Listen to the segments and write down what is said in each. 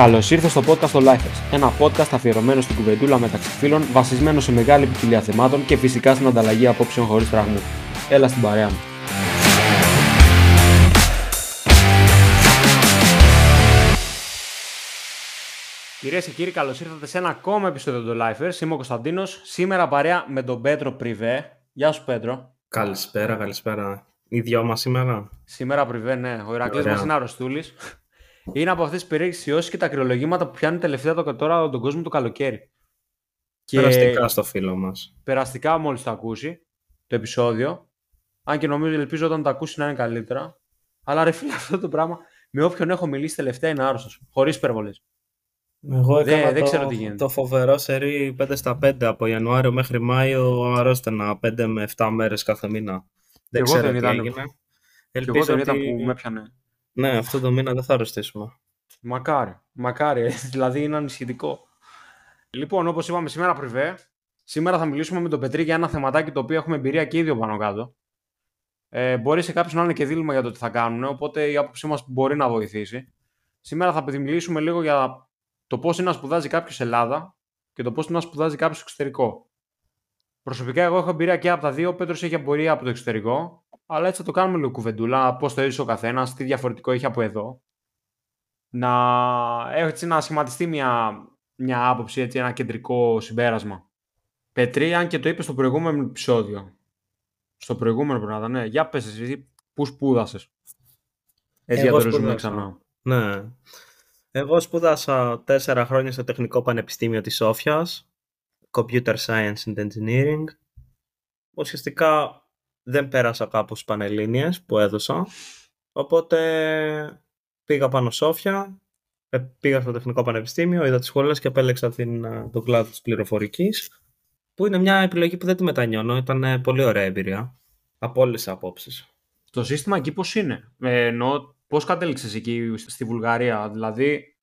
Καλώς ήρθες στο podcast των Lifers, ένα podcast αφιερωμένο στην κουβεντούλα μεταξύ φίλων, βασισμένο σε μεγάλη ποικιλία θεμάτων και φυσικά στην ανταλλαγή απόψεων χωρίς φραγμούς. Έλα στην παρέα μου. Κυρίες και κύριοι, καλώς ήρθατε σε ένα ακόμα επεισόδιο των Lifers. Είμαι ο Κωνσταντίνος. Σήμερα παρέα με τον Πέτρο Πριβέ. Γεια σου, Πέτρο. Καλησπέρα, καλησπέρα. Οι δυο μας σήμερα. Σήμερα Πριβέ, ναι. Ο Ηρακλή μας είναι αρρωστούλη. Είναι από αυτές τι περίεργε και τα κρυολογήματα που πιάνουν τελευταία το, τώρα τον κόσμο το καλοκαίρι. Και περαστικά στο φίλο μας. Περαστικά μόλις το ακούσει το επεισόδιο. Αν και νομίζω, ελπίζω όταν το ακούσει να είναι καλύτερα. Αλλά ρε φίλε, αυτό το πράγμα με όποιον έχω μιλήσει τελευταία είναι άρρωστος. Χωρίς υπερβολές. Εγώ έκανα δεν, το, ξέρω τι γίνεται. το φοβερό σερί 5 στα 5 από Ιανουάριο μέχρι Μάιο αρρώστενα 5 με 7 μέρες κάθε μήνα. Δεν ξέρω τι ήταν. έγινε. Ελπίζω ότι... που με έπιανε. Ναι, αυτό το μήνα δεν θα αρρωστήσουμε. Μακάρι, μακάρι, δηλαδή είναι ανησυχητικό. Λοιπόν, όπως είπαμε σήμερα πριβέ, σήμερα θα μιλήσουμε με τον Πετρί για ένα θεματάκι το οποίο έχουμε εμπειρία και ίδιο πάνω κάτω. Ε, μπορεί σε κάποιους να είναι και δίλημα για το τι θα κάνουν, οπότε η άποψή μας μπορεί να βοηθήσει. Σήμερα θα μιλήσουμε λίγο για το πώς είναι να σπουδάζει κάποιος Ελλάδα και το πώς είναι να σπουδάζει κάποιος εξωτερικό. Προσωπικά, εγώ έχω εμπειρία και από τα δύο. Ο Πέτρος έχει εμπειρία από το εξωτερικό. Αλλά έτσι θα το κάνουμε λίγο κουβεντούλα. Πώς το έζησε ο καθένας, τι διαφορετικό έχει από εδώ. Να έτσι να σχηματιστεί μια, μια άποψη, έτσι, ένα κεντρικό συμπέρασμα. Πετρί, αν και το είπες στο προηγούμενο επεισόδιο. Στο προηγούμενο πράγμα, ναι. Για πες εσύ, πού σπούδασες. Έτσι για το ρεζούμε ξανά. Ναι. Εγώ σπούδασα τέσσερα χρόνια στο Τεχνικό Πανεπιστήμιο της Σόφιας Computer Science and Engineering. Ουσιαστικά δεν πέρασα κάπου στις Πανελλήνιες που έδωσα. Οπότε πήγα πάνω Σόφια, ε, πήγα στο Τεχνικό Πανεπιστήμιο, είδα τις σχολές και επέλεξα την, ε, τον κλάδο της πληροφορικής που είναι μια επιλογή που δεν τη μετανιώνω. Ήταν πολύ ωραία εμπειρία από όλες τις απόψεις. Το σύστημα εκεί πώς είναι, ε, ενώ πώς κατέληξες εκεί στη Βουλγαρία, δηλαδή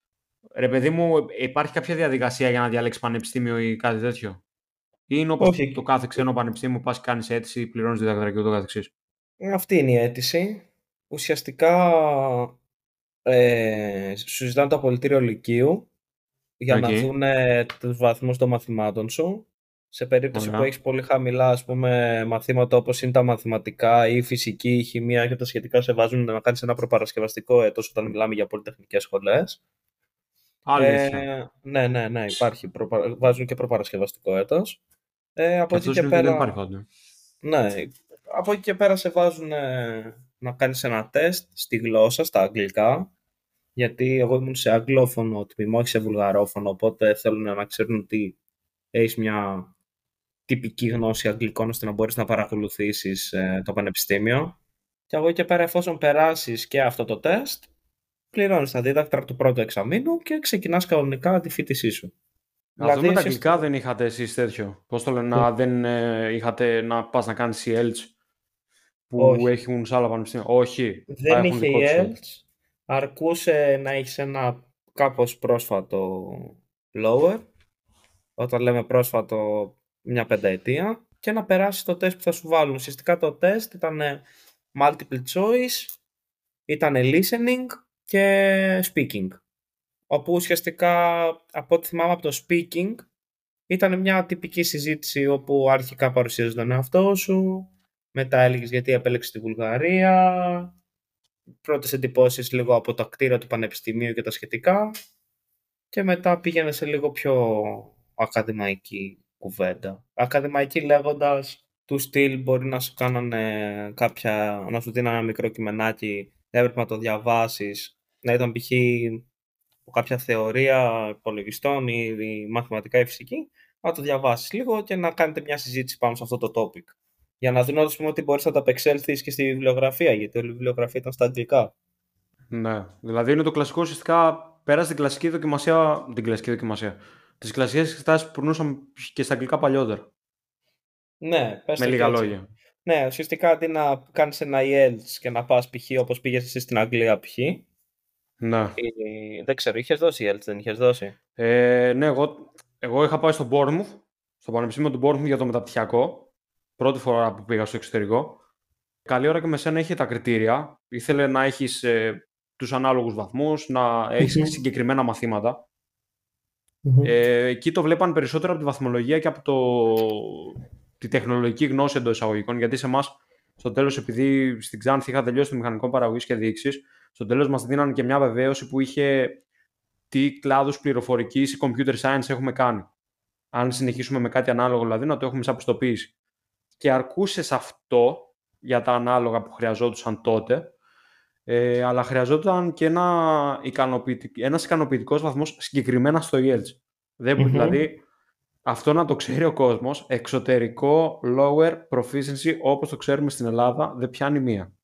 Ρε παιδί μου, υπάρχει κάποια διαδικασία για να διαλέξεις πανεπιστήμιο ή κάτι τέτοιο; Ή είναι όπως το κάθε ξένο πανεπιστήμιο, πας κάνεις αίτηση, πληρώνεις διδακτορία και ούτω καθεξής. Αυτή είναι η αίτηση. Ουσιαστικά ε, σου ζητάνε το απολυτήριο Λυκείου για να δουν τους βαθμούς των μαθημάτων σου. Σε περίπτωση που έχεις πολύ χαμηλά ας πούμε, μαθήματα όπως είναι τα μαθηματικά ή η φυσική, η χημεία και τα σχετικά, σε βάζουν να κάνεις ένα προπαρασκευαστικό έτος όταν μιλάμε για πολυτεχνικές σχολές. Ε, ναι, ναι, ναι, υπάρχει. Προπα... Βάζουν και προπαρασκευαστικό έτος. Ε, από εκεί και πέρα... Δεν υπάρχει Ναι, από εκεί και πέρα σε βάζουν να κάνεις ένα τεστ στη γλώσσα, στα αγγλικά, γιατί εγώ ήμουν σε αγγλόφωνο τμήμα, όχι σε βουλγαρόφωνο, οπότε θέλουν να ξέρουν ότι έχεις μια τυπική γνώση αγγλικών ώστε να μπορείς να παρακολουθήσεις ε, το πανεπιστήμιο. Και από εκεί και πέρα εφόσον περάσεις και αυτό το τεστ, πληρώνεις τα δίδακτρα του πρώτου εξαμήνου και ξεκινάς κανονικά τη φοιτησή σου. Να δηλαδή, δούμε τα αγγλικά δεν είχατε εσείς τέτοιο. Πώς το λένε, να δεν ε, είχατε να πας να κάνεις η ELTS που Όχι. έχουν σε άλλα πανεπιστήμια. Όχι. Δεν είχε η ELTS. Αρκούσε να έχεις ένα κάπως πρόσφατο lower. Όταν λέμε πρόσφατο μια πενταετία και να περάσει το τεστ που θα σου βάλουν. Ουσιαστικά το τεστ ήταν multiple choice, ήταν listening και speaking. Όπου ουσιαστικά από ό,τι θυμάμαι από το speaking ήταν μια τυπική συζήτηση όπου αρχικά παρουσίαζε τον εαυτό σου, μετά έλεγες γιατί επέλεξες τη Βουλγαρία, πρώτες εντυπώσεις λίγο από τα κτίρια του πανεπιστημίου και τα σχετικά και μετά πήγαινε σε λίγο πιο ακαδημαϊκή κουβέντα. Ακαδημαϊκή λέγοντας του στυλ μπορεί να σου κάνανε κάποια, να σου δίνανε ένα μικρό κειμενάκι, έπρεπε να το διαβάσεις να ήταν π.χ. κάποια θεωρία υπολογιστών ή, ή μαθηματικά ή φυσική, να το διαβάσεις λίγο και να κάνετε μια συζήτηση πάνω σε αυτό το topic. Για να δουν πούμε, ότι μπορείς να τα απεξέλθεις και στη βιβλιογραφία, γιατί όλη η βιβλιογραφία ήταν στα αγγλικά. Ναι. Δηλαδή είναι το κλασικό ουσιαστικά πέρασε την κλασική δοκιμασία. Την κλασική δοκιμασία. Τις κλασικές εξετάσει που περνούσαν και στα αγγλικά παλιότερα. Ναι, πες Με λίγα λόγια. Ναι, ουσιαστικά αντί να κάνεις ένα IELTS και να πας π.χ. όπως πήγες εσύ στην Αγγλία π.χ. Ναι. Ε, δεν ξέρω, είχες δώσει η δεν είχες δώσει; Ε, ναι, εγώ, εγώ είχα πάει στο Bournemouth, στο Πανεπιστήμιο του Bournemouth για το μεταπτυχιακό. Πρώτη φορά που πήγα στο εξωτερικό. Καλή ώρα και με σένα είχε τα κριτήρια. Ήθελε να έχεις ε, τους ανάλογους βαθμούς, να έχεις συγκεκριμένα μαθήματα. Ε, εκεί το βλέπαν περισσότερο από τη βαθμολογία και από το, τη τεχνολογική γνώση εντός εισαγωγικών, γιατί σε εμάς στο τέλος, επειδή στην Ξάνθη είχα τελειώσει το μηχανικό παραγωγή και διοίκησης, στο τέλος μας δίνανε και μια βεβαίωση που είχε τι κλάδους πληροφορικής ή computer science έχουμε κάνει. Αν συνεχίσουμε με κάτι ανάλογο, δηλαδή να το έχουμε σαν πιστοποίηση. Και αρκούσε σε αυτό για τα ανάλογα που χρειαζόντουσαν τότε, ε, αλλά χρειαζόταν και ένα ικανοποιητικ... ένας ικανοποιητικός βαθμός συγκεκριμένα στο IELTS. Δεν, mm Δηλαδή, αυτό να το ξέρει ο κόσμος, εξωτερικό lower proficiency, όπως το ξέρουμε στην Ελλάδα, δεν πιάνει μία.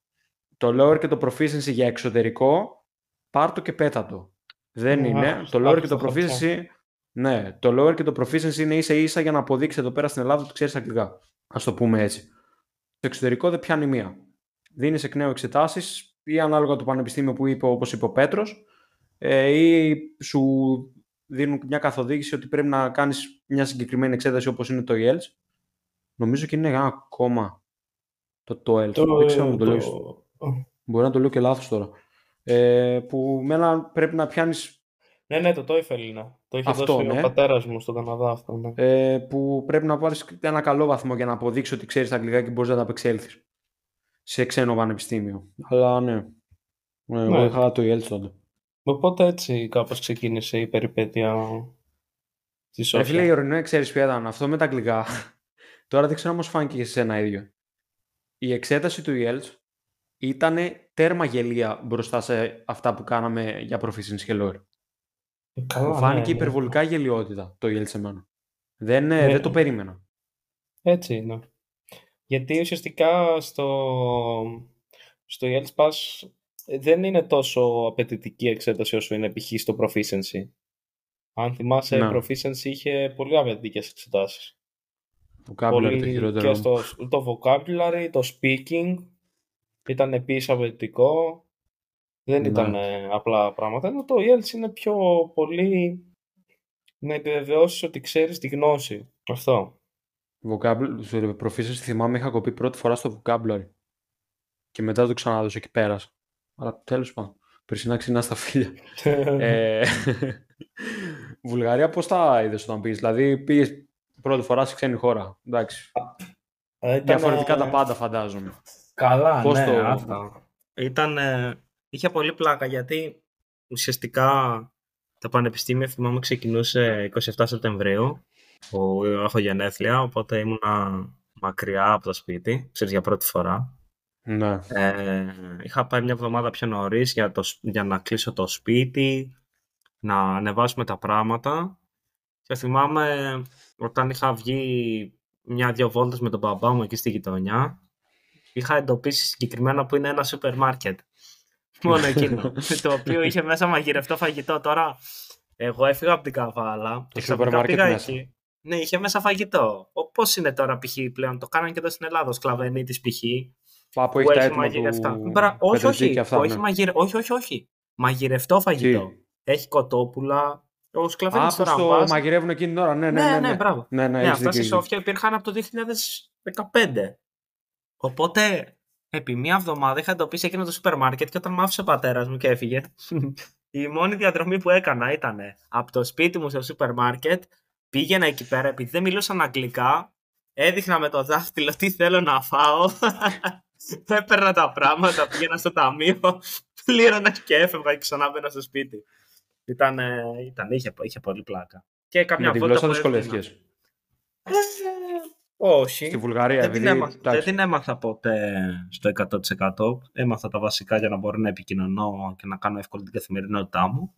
Το lower και το proficiency για εξωτερικό, πάρ' το και πέτα το. Δεν είναι. Το lower και το proficiency... Ναι, το lower και το proficiency είναι ίσα ίσα για να αποδείξεις εδώ πέρα στην Ελλάδα ότι ξέρεις αγγλικά. Α το πούμε έτσι. Το εξωτερικό δεν πιάνει μία. Δίνεις εκ νέου εξετάσεις ή ανάλογα το πανεπιστήμιο που είπε, όπως είπε ο Πέτρος, ε, ή σου δίνουν μια καθοδήγηση ότι πρέπει να κάνεις μια συγκεκριμένη εξέταση όπως είναι το IELTS. Νομίζω και είναι ένα ακόμα το TOEFL. Το, δεν ξέρω αν το, το λέω. Μπορεί να το λέω και λάθος τώρα. Ε, που μένα πρέπει να πιάνεις. Ναι, ναι, το TOEFL είναι. Το είχε αυτό, δώσει ναι. ο πατέρας μου στον Καναδά αυτό. Ναι. Ε, που πρέπει να πάρεις ένα καλό βαθμό για να αποδείξεις ότι ξέρεις τα αγγλικά και μπορείς να τα απεξέλθεις σε ξένο πανεπιστήμιο. Αλλά ναι. ναι. Εγώ ναι. είχα το IELTS τότε. Οπότε έτσι κάπως ξεκίνησε η περιπέτεια της Σόφια. Φίλε, η ορεινό ξέρεις ποια ήταν. Αυτό με τα αγγλικά. Τώρα δεν ξέρω όμως φάνηκε και σε ένα ίδιο. Η εξέταση του IELTS ήταν τέρμα γελία μπροστά σε αυτά που κάναμε για proficiency και lawyer. Ε, καλά, φάνηκε ναι, υπερβολικά ναι. γελιότητα το IELTS εμένα. Δεν, ε, ναι. δεν το περίμενα. Έτσι είναι. Γιατί ουσιαστικά στο, στο IELTS Pass δεν είναι τόσο απαιτητική εξέταση όσο είναι π.χ. στο Proficiency. Αν θυμάσαι, ναι. Proficiency είχε πολύ απαιτητικές εξετάσεις. Vocabulary πολύ... το χειρότερο. Και στο, το vocabulary, το speaking ήταν επίσης απαιτητικό. Δεν ναι. ήταν απλά πράγματα. Ενώ το IELTS είναι πιο πολύ να επιβεβαιώσεις ότι ξέρεις τη γνώση. Αυτό. Vocabulary, στο Proficiency θυμάμαι είχα κοπεί πρώτη φορά στο vocabulary. Και μετά το ξανάδωσα και πέρασα. Αλλά τέλος πάντων. Περσινά ξυνά στα φίλια. ε, Βουλγαρία, πώς τα είδες όταν πήγες, Δηλαδή πήγες πρώτη φορά σε ξένη χώρα. Εντάξει. Ε, ήταν, Διαφορετικά τα πάντα, φαντάζομαι. Καλά, πώς ναι, το... αυτά. Ήταν, είχε πολύ πλάκα γιατί ουσιαστικά το πανεπιστήμιο θυμάμαι ξεκινούσε 27 Σεπτεμβρίου που έχω γενέθλια, οπότε ήμουνα μακριά από το σπίτι, ξέρεις, για πρώτη φορά. Ναι. Ε, είχα πάει μια εβδομάδα πιο νωρίς για, για να κλείσω το σπίτι, να ανεβάσουμε τα πράγματα. Και θυμάμαι όταν είχα βγει μια-δυο βόλτες με τον μπαμπά μου εκεί στη γειτονιά, είχα εντοπίσει συγκεκριμένα που είναι ένα σούπερ μάρκετ. Μόνο εκείνο. το οποίο είχε μέσα μαγειρευτό φαγητό. Τώρα, εγώ έφυγα από την Καβάλα. Το σούπερ μάρκετ μέσα. Εκεί. Ναι, είχε μέσα φαγητό. Πώς είναι τώρα π.χ. πλέον, το κάνανε και εδώ στην Ελλάδα, τη π.χ. Που έχει τα έτοιμα του... Μπρα... Όχι, όχι, αυτά, όχι, ναι. μαγειρε... όχι, όχι, όχι. Μαγειρευτό φαγητό. Τι; Έχει κοτόπουλα. Ο σκλαβένι τώρα. το πας... μαγειρεύουν εκείνη την ώρα. Ναι, ναι, ναι. Ναι, ναι, ναι, μπράβο. ναι, ναι, ναι αυτά στη Σόφια υπήρχαν από το 2015. Οπότε, επί μία εβδομάδα είχα εντοπίσει εκείνο το σούπερ μάρκετ και όταν μ' άφησε ο πατέρας μου και έφυγε, η μόνη διαδρομή που έκανα ήταν από το σπίτι μου στο σούπερ μάρκετ, πήγαινα εκεί πέρα, επειδή δεν μιλούσαν αγγλικά, έδειχνα με το δάχτυλο τι θέλω να φάω έπαιρνα τα πράγματα, πήγαινα στο ταμείο, πλήρωνα και έφευγα και ξανά μπαίνα στο σπίτι. Ήταν, ήταν είχε, είχε πολύ πλάκα. Και κάποια Με τη γλώσσα δυσκολεύτηκες. Ε, όχι. Στη Βουλγαρία, δεν, την έμαθα, δεν την έμαθα ποτέ στο 100%. Έμαθα τα βασικά για να μπορώ να επικοινωνώ και να κάνω εύκολη την καθημερινότητά μου.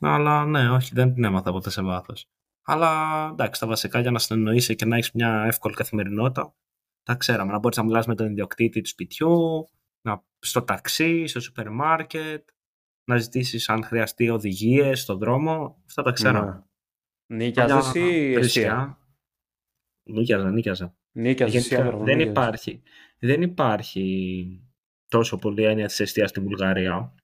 Αλλά ναι, όχι, δεν την έμαθα ποτέ σε βάθος. Αλλά εντάξει, τα βασικά για να συνεννοείσαι και να έχεις μια εύκολη καθημερινότητα, τα ξέραμε. Να μπορείς να μιλάς με τον ιδιοκτήτη του σπιτιού, να, στο ταξί, στο σούπερ μάρκετ, να ζητήσεις αν χρειαστεί οδηγίες στον δρόμο. Αυτά τα ξέραμε. Ναι. Νίκιαζε ή εσύ. Νίκιαζα, νίκιαζα. Νίκιαζα, δεν υπάρχει, δεν υπάρχει τόσο πολύ έννοια της αιστείας στη Βουλγαρία.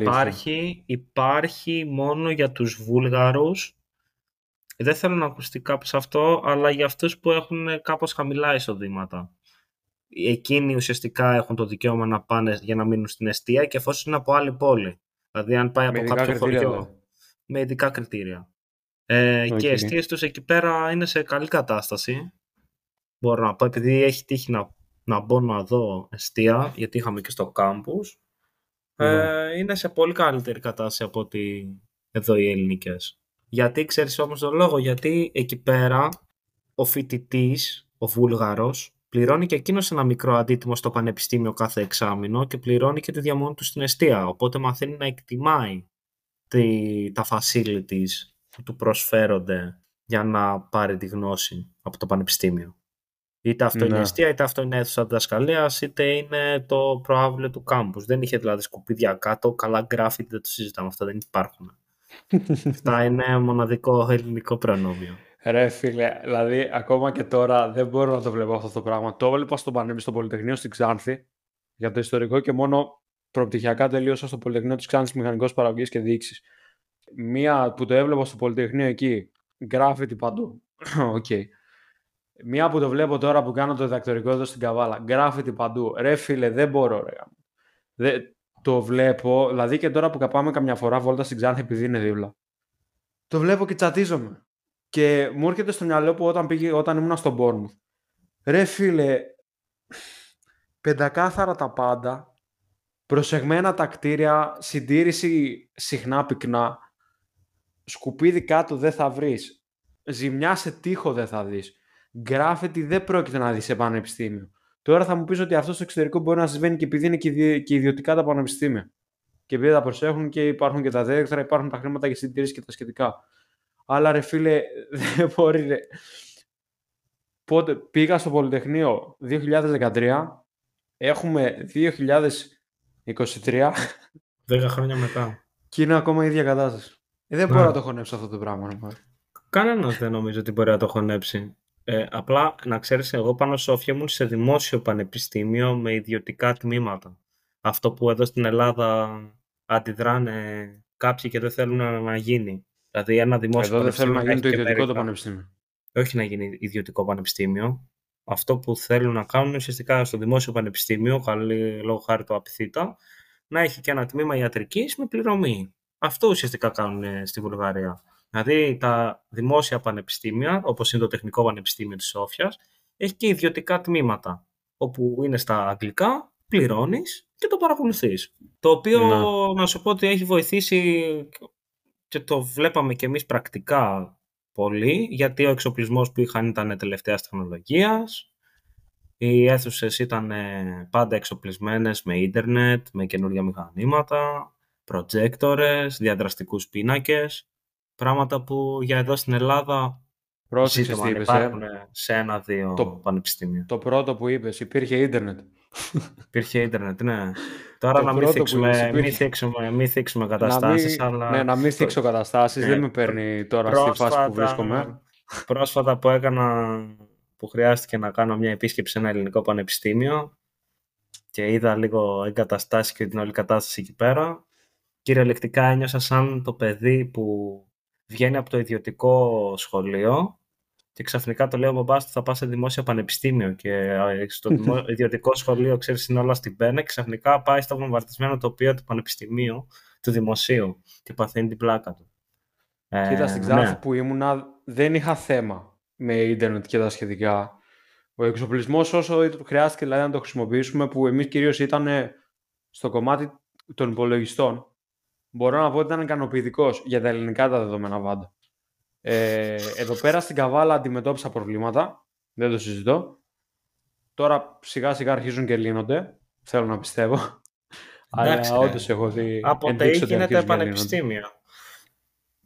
Υπάρχει, υπάρχει μόνο για τους Βούλγαρους δεν θέλω να ακουστεί κάπως αυτό, αλλά για αυτούς που έχουν κάπως χαμηλά εισοδήματα. εκείνοι ουσιαστικά έχουν το δικαίωμα να πάνε για να μείνουν στην αιστεία και εφόσον είναι από άλλη πόλη. Δηλαδή αν πάει Με από ειδικά κάποιο κριτήρια, χωριό. δηλαδή. Με ειδικά κριτήρια. Ε, Οκ. Και οι εστίες τους εκεί πέρα είναι σε καλή κατάσταση. Μπορώ να πω, επειδή έχει τύχει να, να μπω να δω εστία, γιατί είχαμε και στο κάμπους, ε, είναι σε πολύ καλύτερη κατάσταση από ότι εδώ οι ελληνικές. Γιατί ξέρεις όμως τον λόγο, γιατί εκεί πέρα ο φοιτητής, ο Βούλγαρος, πληρώνει και εκείνος ένα μικρό αντίτιμο στο πανεπιστήμιο κάθε εξάμηνο και πληρώνει και τη διαμονή του στην εστία. Οπότε μαθαίνει να εκτιμάει τη, τα facilities που του προσφέρονται για να πάρει τη γνώση από το πανεπιστήμιο. Είτε αυτό είναι Ναι. αιστεία, είτε αυτό είναι αίθουσα διδασκαλίας, είτε είναι το προάβλιο του κάμπους. Δεν είχε δηλαδή σκουπίδια κάτω, καλά γκράφιτι δεν το συζητάμε, αυτά δεν υπάρχουν. Αυτά είναι μοναδικό ελληνικό προνόμιο. Ρε φίλε, δηλαδή ακόμα και τώρα δεν μπορώ να το βλέπω αυτό το πράγμα. Το έβλεπα στο Πανεπιστήμιο, στο Πολυτεχνείο στην Ξάνθη για το ιστορικό και μόνο προπτυχιακά τελείωσα στο Πολυτεχνείο της Ξάνθης Μηχανικός Παραγωγής και Διοίκησης. Μία που το έβλεπα στο Πολυτεχνείο εκεί, γκράφιτι παντού. Οκ. Μία που το βλέπω τώρα που κάνω το διδακτορικό εδώ στην Καβάλα, γκράφιτι παντού. Ρε φίλε, δεν μπορώ ρε. γαμώ. Δεν, το βλέπω, δηλαδή και τώρα που πάμε καμιά φορά βόλτα στην Ξάνθη επειδή είναι δίπλα. Το βλέπω και τσατίζομαι. Και μου έρχεται στο μυαλό που όταν, πήγε, όταν ήμουν στον Bournemouth. Ρε φίλε, πεντακάθαρα τα πάντα, προσεγμένα τα κτίρια, συντήρηση συχνά πυκνά, σκουπίδι κάτω δεν θα βρεις, ζημιά σε τείχο δεν θα δεις, γκράφιτι δεν πρόκειται να δεις σε πανεπιστήμιο. Τώρα θα μου πεις ότι αυτό στο εξωτερικό μπορεί να συμβαίνει και επειδή είναι και, ιδι- και ιδιωτικά τα πανεπιστήμια. Και επειδή τα προσέχουν και υπάρχουν και τα δέκτρα, υπάρχουν τα χρήματα για συντήρηση και τα σχετικά. Αλλά ρε φίλε, δεν μπορεί ρε. Πότε πήγα στο Πολυτεχνείο 2013, έχουμε 2023 Δέκα χρόνια μετά. και είναι ακόμα η ίδια κατάσταση. Ε, δεν Ναι. μπορώ να το χωνέψω αυτό το πράγμα. ρε μάνα. Κανένας δεν νομίζω ότι μπορεί να το χωνέψει. Ε, απλά να ξέρεις, εγώ πάνω Σόφια ήμουν σε δημόσιο πανεπιστήμιο με ιδιωτικά τμήματα. Αυτό που εδώ στην Ελλάδα αντιδράνε κάποιοι και δεν θέλουν να, να γίνει. Δηλαδή ένα δημόσιο Εδώ δεν θέλω να πανεπιστήμιο γίνει το έχει και ιδιωτικό το μερικά- πανεπιστήμιο. όχι να γίνει ιδιωτικό πανεπιστήμιο. Αυτό που θέλουν να κάνουν είναι ουσιαστικά στο δημόσιο πανεπιστήμιο, καλή λόγω χάρη το απειθήτα, να έχει και ένα τμήμα ιατρικής με πληρωμή. Αυτό ουσιαστικά κάνουν ε, στη Βουλγαρία. Δηλαδή τα δημόσια πανεπιστήμια, όπως είναι το Τεχνικό Πανεπιστήμιο της Σόφιας, έχει και ιδιωτικά τμήματα, όπου είναι στα αγγλικά, πληρώνεις και το παρακολουθείς. Το οποίο Ναι. να σου πω ότι έχει βοηθήσει και το βλέπαμε και εμείς πρακτικά πολύ, γιατί ο εξοπλισμός που είχαν ήταν τελευταίας τεχνολογίας, οι αίθουσες ήταν ε, πάντα εξοπλισμένες με ίντερνετ, με καινούργια μηχανήματα, προτζέκτορες, διαδραστικούς πίνακες, πράγματα που για εδώ στην Ελλάδα Πρόσεξε σύντομα τι να είπες, ε. υπάρχουν σε ένα-δύο Το- πανεπιστήμια. Το πρώτο που είπες, υπήρχε ίντερνετ. Υπήρχε ίντερνετ, ναι. Τώρα Το να μην πρώτο που θίξουμε, είπες, μην υπήρχε. θίξουμε, μην θίξουμε Να καταστάσεις, μην, αλλά ναι, να μην θίξω καταστάσεις, Ναι. δεν με παίρνει τώρα στη φάση που βρίσκομαι. πρόσφατα που έκανα, που χρειάστηκε να κάνω μια επίσκεψη σε ένα ελληνικό πανεπιστήμιο και είδα λίγο εγκαταστάσεις και την όλη κατάσταση εκεί πέρα. Κυριολεκτικά ένιωσα σαν το παιδί που βγαίνει από το ιδιωτικό σχολείο και ξαφνικά το λέω μπαμπάς του θα πας σε δημόσιο πανεπιστήμιο και ε, στο δημο- ιδιωτικό σχολείο ξέρεις είναι όλα στην πένα και ξαφνικά πάει στο βομβαρδισμένο τοπίο του πανεπιστημίου του δημοσίου και παθαίνει την πλάκα του. Ε, Κοίτα, στην Ξάνθη ναι. που ήμουνα δεν είχα θέμα με ίντερνετ και τα σχετικά. Ο εξοπλισμός όσο χρειάστηκε δηλαδή, να το χρησιμοποιήσουμε, που εμείς κυρίως ήταν στο κομμάτι των υπολογιστών, μπορώ να πω ότι ήταν ικανοποιητικός για τα ελληνικά τα δεδομένα πάντα. Ε, εδώ πέρα στην Καβάλα αντιμετώπισα προβλήματα, δεν το συζητώ. Τώρα σιγά σιγά αρχίζουν και λύνονται, θέλω να πιστεύω. Εντάξει, Αλλά ρε. όντως έχω δει. Από ενδείξεις ΤΕΙ ότι γίνεται αρχίζουν και λύνονται. πανεπιστήμιο.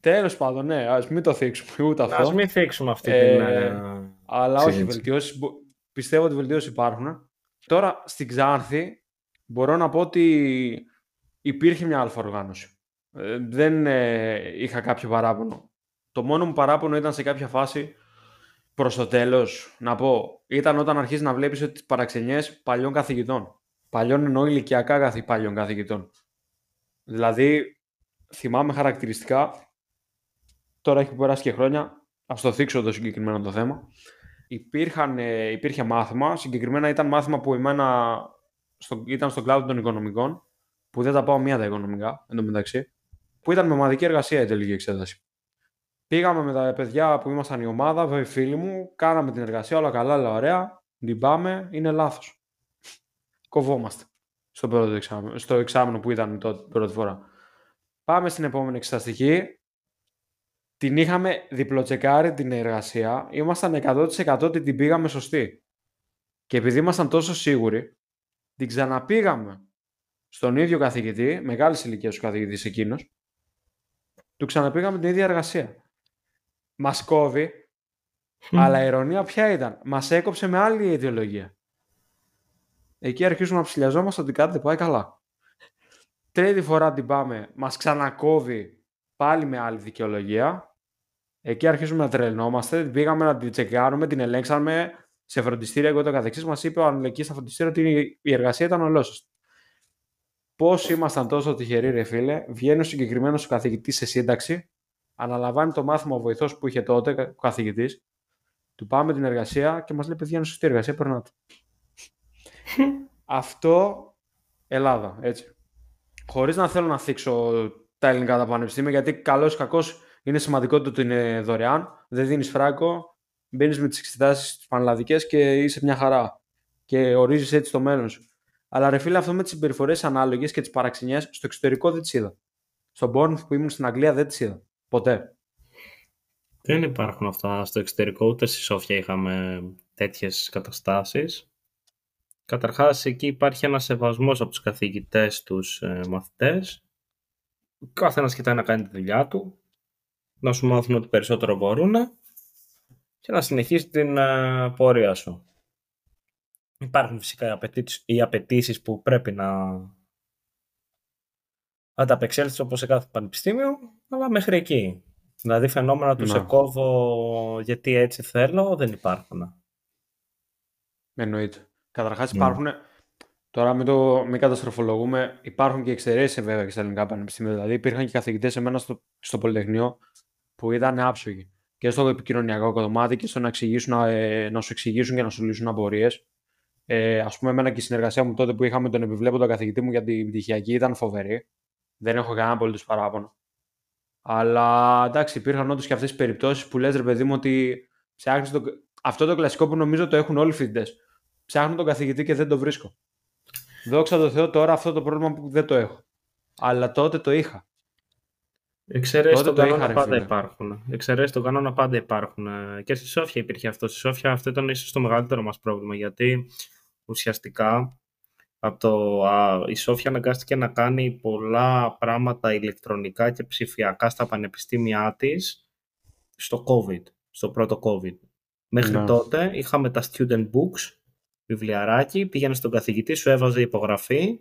Τέλος πάντων, ναι, ας μην το θίξουμε ούτε αυτό. Ας μην θίξουμε αυτή Ε, την... ε, Αλλά όχι, συζήτηση. βελτιώσεις. Πιστεύω ότι βελτιώσεις υπάρχουν. Τώρα στην Ξάνθη μπορώ να πω ότι υπήρχε μια αλφα οργάνωση. Ε, δεν ε, είχα κάποιο παράπονο. Το μόνο μου παράπονο ήταν σε κάποια φάση προς το τέλος, να πω, ήταν όταν αρχίζεις να βλέπεις ότι τις παραξενιές παλιών καθηγητών. Παλιών εννοώ ηλικιακά καθη, παλιών καθηγητών. Δηλαδή, θυμάμαι χαρακτηριστικά, τώρα έχει περάσει και χρόνια, ας το θίξω το συγκεκριμένο το θέμα, υπήρχαν, ε, υπήρχε μάθημα, συγκεκριμένα ήταν μάθημα που εμένα στο, ήταν στον κλάδο των οικονομικών, που δεν τα πάω μία τα οικονομικά, μεταξύ, που ήταν με ομαδική εργασία η τελική εξέταση. Πήγαμε με τα παιδιά που ήμασταν η ομάδα, βέβαια φίλοι μου, κάναμε την εργασία, όλα καλά, όλα ωραία, την πάμε, είναι λάθος. Κοβόμαστε στο πρώτο εξάμεινο, στο εξάμεινο που ήταν τότε πρώτη φορά. Πάμε στην επόμενη εξεταστική. Την είχαμε διπλοτσεκάρει την εργασία. Ήμασταν 100% ότι την πήγαμε σωστή. Και επειδή ήμασταν τόσο σίγουροι, την ξαναπήγαμε στον ίδιο καθηγητή, μεγάλης ηλικίας ο καθηγητής εκείνος, του ξαναπήγαμε την ίδια εργασία. Μας κόβει, αλλά η ειρωνία ποια ήταν; Μας έκοψε με άλλη ιδεολογία. Εκεί αρχίζουμε να ψηλιαζόμαστε ότι κάτι δεν πάει καλά. Τρίτη φορά την πάμε, μας ξανακόβει πάλι με άλλη δικαιολογία. Εκεί αρχίζουμε να τρελνόμαστε. Πήγαμε να την τσεκάρουμε, την ελέγξαμε σε φροντιστήρια και το καθεξής. Μας είπε ο Ανελεκή στα φροντιστήρια ότι η εργασία ήταν ολόσωστη. Πώς ήμασταν τόσο τυχεροί, ρε φίλε, βγαίνει ο συγκεκριμένος καθηγητής σε σύνταξη, αναλαμβάνει το μάθημα ο βοηθός που είχε τότε, ο καθηγητής, του πάμε την εργασία και μας λέει: Παιδιά, είναι σωστή εργασία, περνάτε. Αυτό Ελλάδα, έτσι. Χωρίς να θέλω να θίξω τα ελληνικά τα πανεπιστήμια, γιατί καλός ή κακός είναι σημαντικό το ότι είναι δωρεάν, δεν δίνεις φράγκο, μπαίνεις με τις εξετάσεις τις πανελλαδικές και είσαι μια χαρά. Και ορίζεις έτσι το μέλλον σου. Αλλά ρε φίλε, αυτό με τις συμπεριφορές ανάλογες και τις παραξενιές στο εξωτερικό δεν τις είδα. Στον Bournemouth που ήμουν στην Αγγλία δεν τις είδα. Ποτέ. Δεν υπάρχουν αυτά στο εξωτερικό, ούτε στη Σόφια είχαμε τέτοιες καταστάσεις. Καταρχάς, εκεί υπάρχει ένας σεβασμός από τους καθηγητές, τους ε, μαθητές. Κάθε ένας κοιτάει να κάνει τη δουλειά του, να σου μάθουν ότι περισσότερο μπορούν και να συνεχίσει την ε, πορεία σου. Υπάρχουν φυσικά οι απαιτήσεις που πρέπει να ανταπεξέλθεις όπως σε κάθε πανεπιστήμιο, αλλά μέχρι εκεί. Δηλαδή φαινόμενα του ναι. σε κόβω γιατί έτσι θέλω δεν υπάρχουν. Εννοείται. Καταρχάς ναι. υπάρχουν. Τώρα μην, το, μην καταστροφολογούμε. Υπάρχουν και εξαιρέσεις βέβαια και στα ελληνικά πανεπιστήμια. Δηλαδή υπήρχαν και καθηγητές εμένα στο, στο Πολυτεχνείο που ήταν άψογοι και στο επικοινωνιακό κομμάτι και στο να, εξηγήσουν, ε, να σου εξηγήσουν και να σου λύσουν απορίες. Ε, Α πούμε, εμένα και η συνεργασία μου τότε που είχαμε τον επιβλέποντα καθηγητή μου για την πτυχιακή ήταν φοβερή. Δεν έχω κανένα απολύτως παράπονο. Αλλά εντάξει, υπήρχαν όντως και αυτές τις περιπτώσεις που λες, ρε παιδί μου, ότι ψάχνεις το... αυτό το κλασικό που νομίζω το έχουν όλοι οι φοιτητές ψάχνω τον καθηγητή και δεν το βρίσκω. Δόξα τω Θεώ τώρα αυτό το πρόβλημα που δεν το έχω. Αλλά τότε το είχα. Εξαιρέσεις τον κανόνα πάντα υπάρχουν. Εξαιρέσεις τον κανόνα πάντα υπάρχουν. Και στη Σόφια υπήρχε αυτό. Στη Σόφια αυτό ήταν ίσως το μεγαλύτερο μας πρόβλημα. Γιατί ουσιαστικά από το, α, η Σόφια αναγκάστηκε να κάνει πολλά πράγματα ηλεκτρονικά και ψηφιακά στα πανεπιστήμια της στο COVID, στο πρώτο COVID. Μέχρι ναι. τότε είχαμε τα student books βιβλιαράκι, πήγαινε στον καθηγητή, σου έβαζε υπογραφή.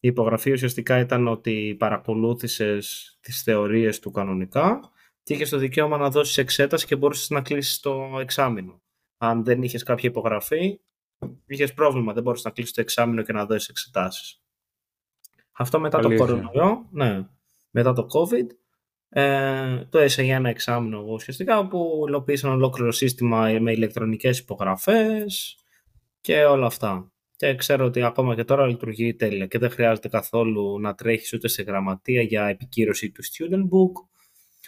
Η υπογραφή ουσιαστικά ήταν ότι παρακολούθησες τις θεωρίες του κανονικά και είχες το δικαίωμα να δώσεις εξέταση και μπορούσες να κλείσεις το εξάμεινο. Αν δεν είχες κάποια υπογραφή, είχες πρόβλημα, δεν μπορούσες να κλείσεις το εξάμεινο και να δώσεις εξετάσεις. Αυτό μετά το κορονοϊό, ναι, μετά το COVID, ε, το έσα για ένα εξάμεινο ουσιαστικά που υλοποίησαν ολόκληρο σύστημα με ηλεκτρονικές υπογραφές, και όλα αυτά. Και ξέρω ότι ακόμα και τώρα λειτουργεί τέλεια και δεν χρειάζεται καθόλου να τρέχεις ούτε σε γραμματεία για επικύρωση του student book,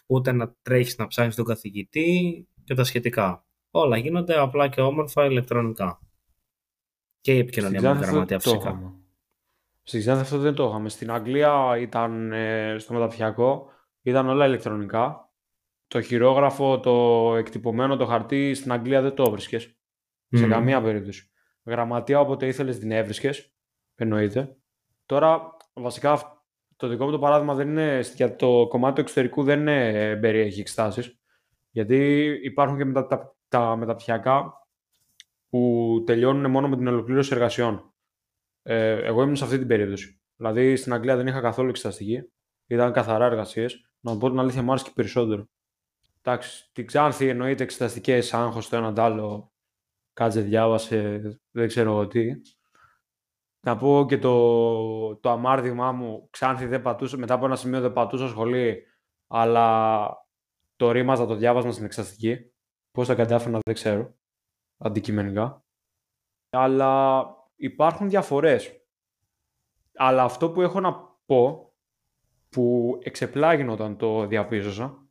ούτε να τρέχεις να ψάχνεις τον καθηγητή και τα σχετικά. Όλα γίνονται απλά και όμορφα ηλεκτρονικά. Και η επικοινωνία με τη γραμματεία φυσικά. Στη Ξάνθη αυτό δεν το είχαμε. Στην Αγγλία ήταν ε, στο μεταπτυχιακό, ήταν όλα ηλεκτρονικά. Το χειρόγραφο, το εκτυπωμένο, το χαρτί στην Αγγλία δεν το βρίσκες. Σε καμία περίπτωση γραμματεία όποτε ήθελες την έβρισκες. Εννοείται. Τώρα, βασικά, το δικό μου το παράδειγμα δεν είναι, για το κομμάτι του εξωτερικού δεν είναι, περιέχει εξετάσει. Γιατί υπάρχουν και μετα, τα, τα μεταπτυχιακά που τελειώνουν μόνο με την ολοκλήρωση εργασιών. Ε, εγώ ήμουν σε αυτή την περίπτωση. Δηλαδή στην Αγγλία δεν είχα καθόλου εξεταστική. Ήταν καθαρά εργασίες. Να πω την αλήθεια, μου άρεσε και περισσότερο. Εντάξει, την Ξάνθη εννοείται εξεταστικές, άγχος το ένα άλλο κάτσε διάβασε, δεν ξέρω τι. Να πω και το, το αμάρτημά μου, Ξάνθη δεν πατούσε, μετά από ένα σημείο δεν πατούσα σχολή, αλλά το ρήμαζα το διάβασμα στην εξαστική. Πώς τα κατάφερα δεν ξέρω. Αντικειμενικά. Αλλά υπάρχουν διαφορές. Αλλά αυτό που έχω να πω, που εξεπλάγει όταν το διαπίζωσα,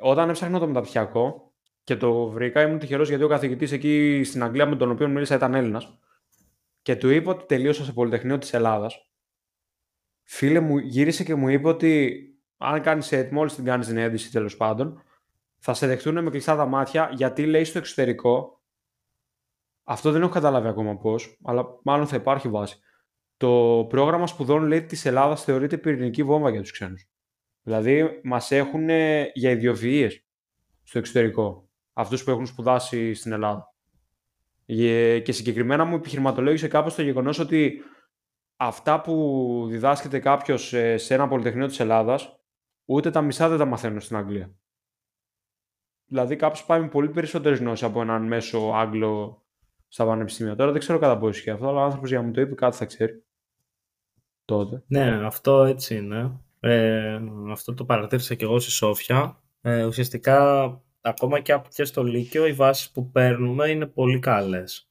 όταν έψαχνα το μεταπτυχιακό και το βρήκα, ήμουν τυχερός γιατί ο καθηγητής εκεί στην Αγγλία με τον οποίο μίλησα ήταν Έλληνας και του είπα ότι τελείωσα σε Πολυτεχνείο της Ελλάδας. Φίλε μου γύρισε και μου είπε ότι αν κάνεις έτοιμο, μόλις την κάνεις την έντηση τέλος πάντων, θα σε δεχτούν με κλειστά τα μάτια γιατί λέει στο εξωτερικό. Αυτό δεν έχω καταλάβει ακόμα πώς, αλλά μάλλον θα υπάρχει βάση. Το πρόγραμμα σπουδών λέει της Ελλάδας θεωρείται πυρηνική βόμβα για τους ξένους. Δηλαδή, μας έχουν για ιδιοφυίε στο εξωτερικό. Αυτούς που έχουν σπουδάσει στην Ελλάδα. Και συγκεκριμένα μου επιχειρηματολόγησε κάπως το γεγονός ότι αυτά που διδάσκεται κάποιος σε ένα πολυτεχνείο της Ελλάδας, ούτε τα μισά δεν τα μαθαίνουν στην Αγγλία. Δηλαδή κάποιος πάει με πολύ περισσότερες γνώσεις από έναν μέσο Άγγλο στα πανεπιστήμια. Τώρα δεν ξέρω κατά πόσο ισχύει αυτό, αλλά ο άνθρωπος για να μου το είπε κάτι θα ξέρει. Τότε. Ναι, αυτό έτσι είναι. Ε, αυτό το παρατήρησα και εγώ στη Σόφια. Ε, ουσιαστικά, ακόμα και, και στο Λύκειο, οι βάσεις που παίρνουμε είναι πολύ καλές.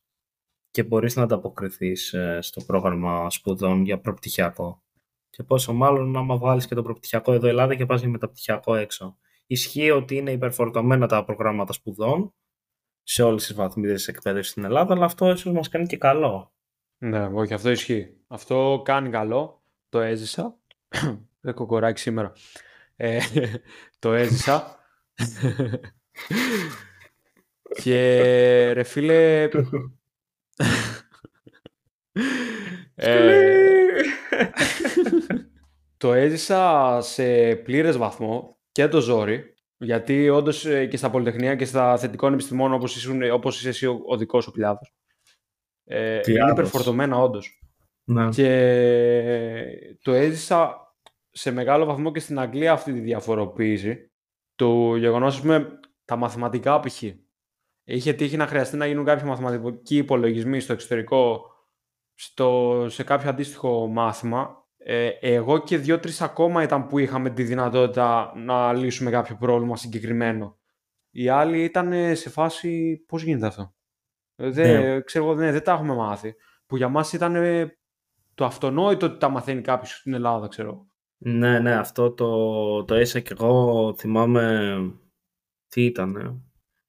Και μπορείς να ανταποκριθείς ε, στο πρόγραμμα σπουδών για προπτυχιακό. Και πόσο μάλλον άμα βάλεις και το προπτυχιακό εδώ Ελλάδα και πας για μεταπτυχιακό έξω. Ισχύει ότι είναι υπερφορτωμένα τα προγράμματα σπουδών σε όλες τις βαθμίδες εκπαίδευσης στην Ελλάδα, αλλά αυτό ίσως μας κάνει και καλό. Ναι, όχι, αυτό ισχύει. Αυτό κάνει καλό. Το έζησα. Δεν κοκοράκι σήμερα. Ε, το έζησα. και ρε φίλε... ε, το έζησα σε πλήρες βαθμό και το ζόρι, γιατί όντως ε, και στα πολυτεχνία και στα θετικών επιστημών, όπως όπως είσαι εσύ ο, ο δικός σου κλάδο, ε, είναι υπερφορτωμένα όντως. Ναι. Και το έζησα σε μεγάλο βαθμό και στην Αγγλία αυτή τη διαφοροποίηση. Το γεγονός, ας πούμε, τα μαθηματικά π.χ. Είχε τύχει να χρειαστεί να γίνουν κάποιοι μαθηματικοί υπολογισμοί στο εξωτερικό στο, σε κάποιο αντίστοιχο μάθημα ε, εγώ και δύο-τρεις ακόμα ήταν που είχαμε τη δυνατότητα να λύσουμε κάποιο πρόβλημα συγκεκριμένο. Οι άλλοι ήταν σε φάση πώς γίνεται αυτό; Ε, δεν, ναι. ξέρω, ναι, δεν τα έχουμε μάθει. Που για μας ήταν το αυτονόητο ότι τα μαθαίνει κάποιος στην Ελλάδα, ξέρω. Ναι, ναι, αυτό το, το έσα και εγώ θυμάμαι τι ήταν,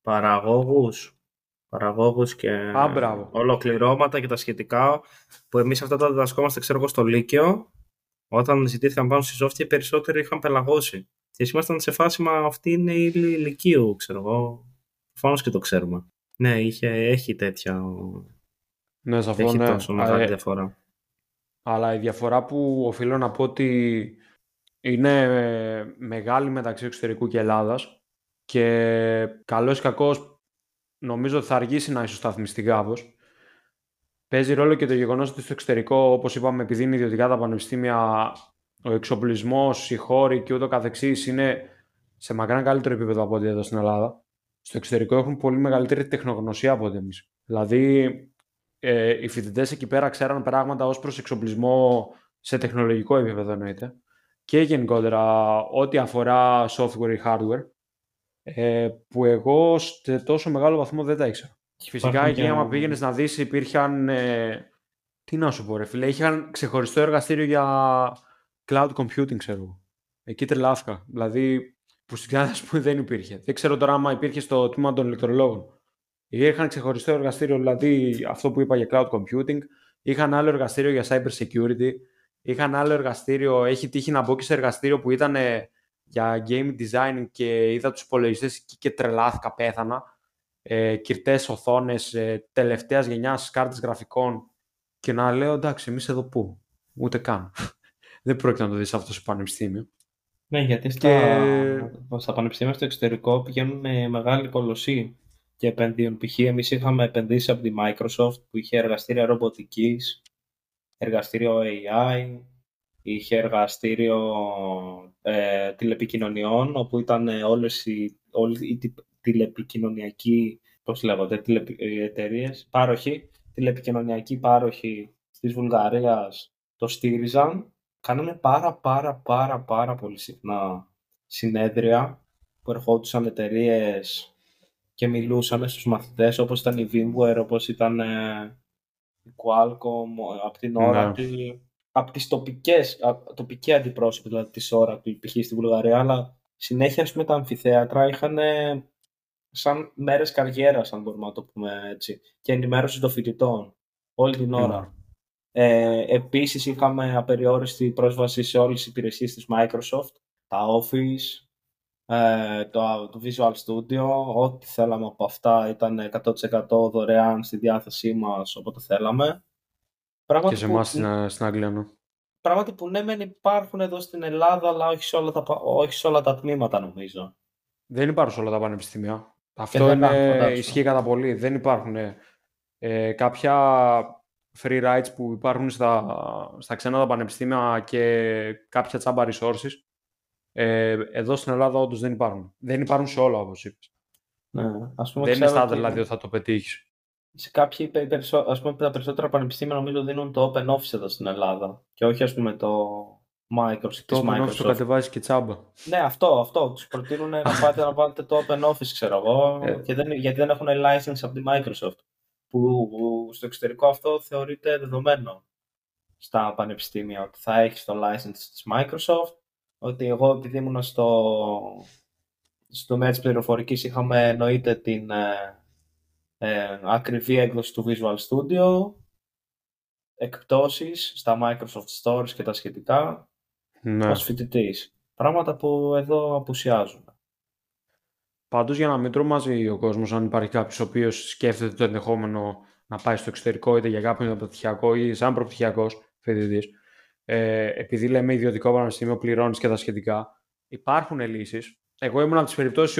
παραγόγους, παραγόγους και Α, ολοκληρώματα και τα σχετικά που εμείς αυτά τα διδασκόμαστε ξέρω εγώ στο Λύκειο όταν ζητήθηκαν πάνω στη Σόφια, περισσότεροι είχαν πελαγώσει. Και εμεί ήμασταν σε φάση, μα αυτή είναι η ηλικίου, ξέρω εγώ. Προφανώς και το ξέρουμε. Ναι, είχε, έχει τέτοια. Ναι, σαφώς. Έχει ναι. τόσο μεγάλη διαφορά. Αλλά η διαφορά που οφείλω να πω ότι είναι μεγάλη μεταξύ εξωτερικού και Ελλάδας και καλός ή κακός νομίζω ότι θα αργήσει να ισοσταθμιστεί κάπως Παίζει ρόλο και το γεγονός ότι στο εξωτερικό, όπως είπαμε, επειδή είναι ιδιωτικά τα πανεπιστήμια, ο εξοπλισμός, οι χώροι και ούτω καθεξής είναι σε μακράν καλύτερο επίπεδο από ό,τι εδώ στην Ελλάδα. Στο εξωτερικό έχουν πολύ μεγαλύτερη τεχνογνωσία από ό,τι εμείς. Δηλαδή, ε, οι φοιτητές εκεί πέρα ξέραν πράγματα ως προς εξοπλισμό σε τεχνολογικό επίπεδο εννοείται και γενικότερα ό,τι αφορά software ή hardware ε, που εγώ σε τόσο μεγάλο βαθμό δεν τα ήξερα. Φυσικά εκεί, άμα πήγαινες να δεις, υπήρχαν. Ε, τι να σου πω, ρε φίλε, είχαν ξεχωριστό εργαστήριο για cloud computing, ξέρω Εκεί τρελάθηκα. Δηλαδή, που στην Ελλάδα, πούμε, δεν υπήρχε. Δεν ξέρω τώρα άμα υπήρχε στο τμήμα των ηλεκτρολόγων. Είχαν ξεχωριστό εργαστήριο, δηλαδή αυτό που είπα για cloud computing. Είχαν άλλο εργαστήριο για cyber security. Είχαν άλλο εργαστήριο, έχει τύχει να μπω και σε εργαστήριο που ήταν για game design και είδα τους υπολογιστές και τρελάθηκα, πέθανα ε, κυρτές οθόνες ε, τελευταίας γενιάς κάρτες γραφικών και να λέω εντάξει εμείς εδώ πού, ούτε καν. Δεν πρόκειται να το δεις αυτό στο πανεπιστήμιο. Ναι, γιατί στα, στα πανεπιστήμια στο εξωτερικό πηγαίνουν με μεγάλη κολοσσή και επενδύουν. Π.χ. εμείς είχαμε επενδύσει από τη Microsoft που είχε εργαστήρια ρομποτικής, εργαστήριο AI, είχε εργαστήριο ε, τηλεπικοινωνιών, όπου ήταν όλες οι, όλη η τηλεπικοινωνιακοί, πώς λέγονται, τηλε, ε, εταιρείες, πάροχοι, τηλεπικοινωνιακοί πάροχοι της Βουλγαρίας το στήριζαν. Κάναμε πάρα πάρα πάρα πάρα πολύ συχνά συνέδρια που ερχόντουσαν εταιρείες και μιλούσαν στους μαθητές όπως ήταν η VMware, όπως ήταν ε, η Qualcomm, από την ώρα ναι. από τις τοπικές, τοπική αντιπρόσωπη δηλαδή της Oracle, π.χ. στη Βουλγαρία, αλλά συνέχεια ας πούμε, τα αμφιθέατρα είχαν σαν μέρες καριέρας, αν μπορούμε να το πούμε έτσι, και ενημέρωση των φοιτητών όλη την ώρα. Mm. Ε, επίσης είχαμε απεριόριστη πρόσβαση σε όλες τις υπηρεσίες της Microsoft, τα Office, ε, το, το Visual Studio, ό,τι θέλαμε από αυτά ήταν 100% δωρεάν στη διάθεσή μας όποτε θέλαμε. Πράγματι και σε εμάς στην, στην Αγγλία, ναι. Πράγματι που ναι, μεν υπάρχουν εδώ στην Ελλάδα, αλλά όχι σε όλα τα, όχι σε όλα τα τμήματα νομίζω. Δεν υπάρχουν σε όλα τα πανεπιστήμια. Αυτό είναι, ισχύει κατά πολύ. Δεν υπάρχουν ε, κάποια free rights που υπάρχουν στα, στα ξένα τα πανεπιστήμια και κάποια τσάμπα resources. Ε, εδώ στην Ελλάδα όντως δεν υπάρχουν. Δεν υπάρχουν σε όλα, όπως είπες. Ναι, ας πούμε, δεν είναι στα δηλαδή ότι θα το πετύχεις. Σε κάποια, ας πούμε, τα περισσότερα πανεπιστήμια νομίζω δίνουν το Open Office εδώ στην Ελλάδα και όχι ας πούμε το Microsoft. Το Open Office το κατεβάζει και τσάμπα. Ναι, αυτό, αυτό. Τους προτείνουν να πάτε να βάλετε το Open Office, ξέρω εγώ, ε. και δεν, γιατί δεν έχουν license από τη Microsoft. Που, που στο εξωτερικό αυτό θεωρείται δεδομένο στα πανεπιστήμια, ότι θα έχεις το license της Microsoft, ότι εγώ επειδή ήμουν στο, στο τομέα της πληροφορικής είχαμε εννοείται την ε, ε, ακριβή έκδοση του Visual Studio, εκπτώσεις στα Microsoft Stores και τα σχετικά, ναι. ως φοιτητής. Πράγματα που εδώ απουσιάζουν. Πάντως για να μην τρομάζει ο κόσμος αν υπάρχει κάποιος ο οποίος σκέφτεται το ενδεχόμενο να πάει στο εξωτερικό είτε για κάποιον πρωτοπτυχιακό ή σαν προπτυχιακός φοιτητής ε, επειδή λέμε ιδιωτικό πανεπιστήμιο πληρώνεις και τα σχετικά υπάρχουν λύσεις εγώ ήμουν από τις περιπτώσεις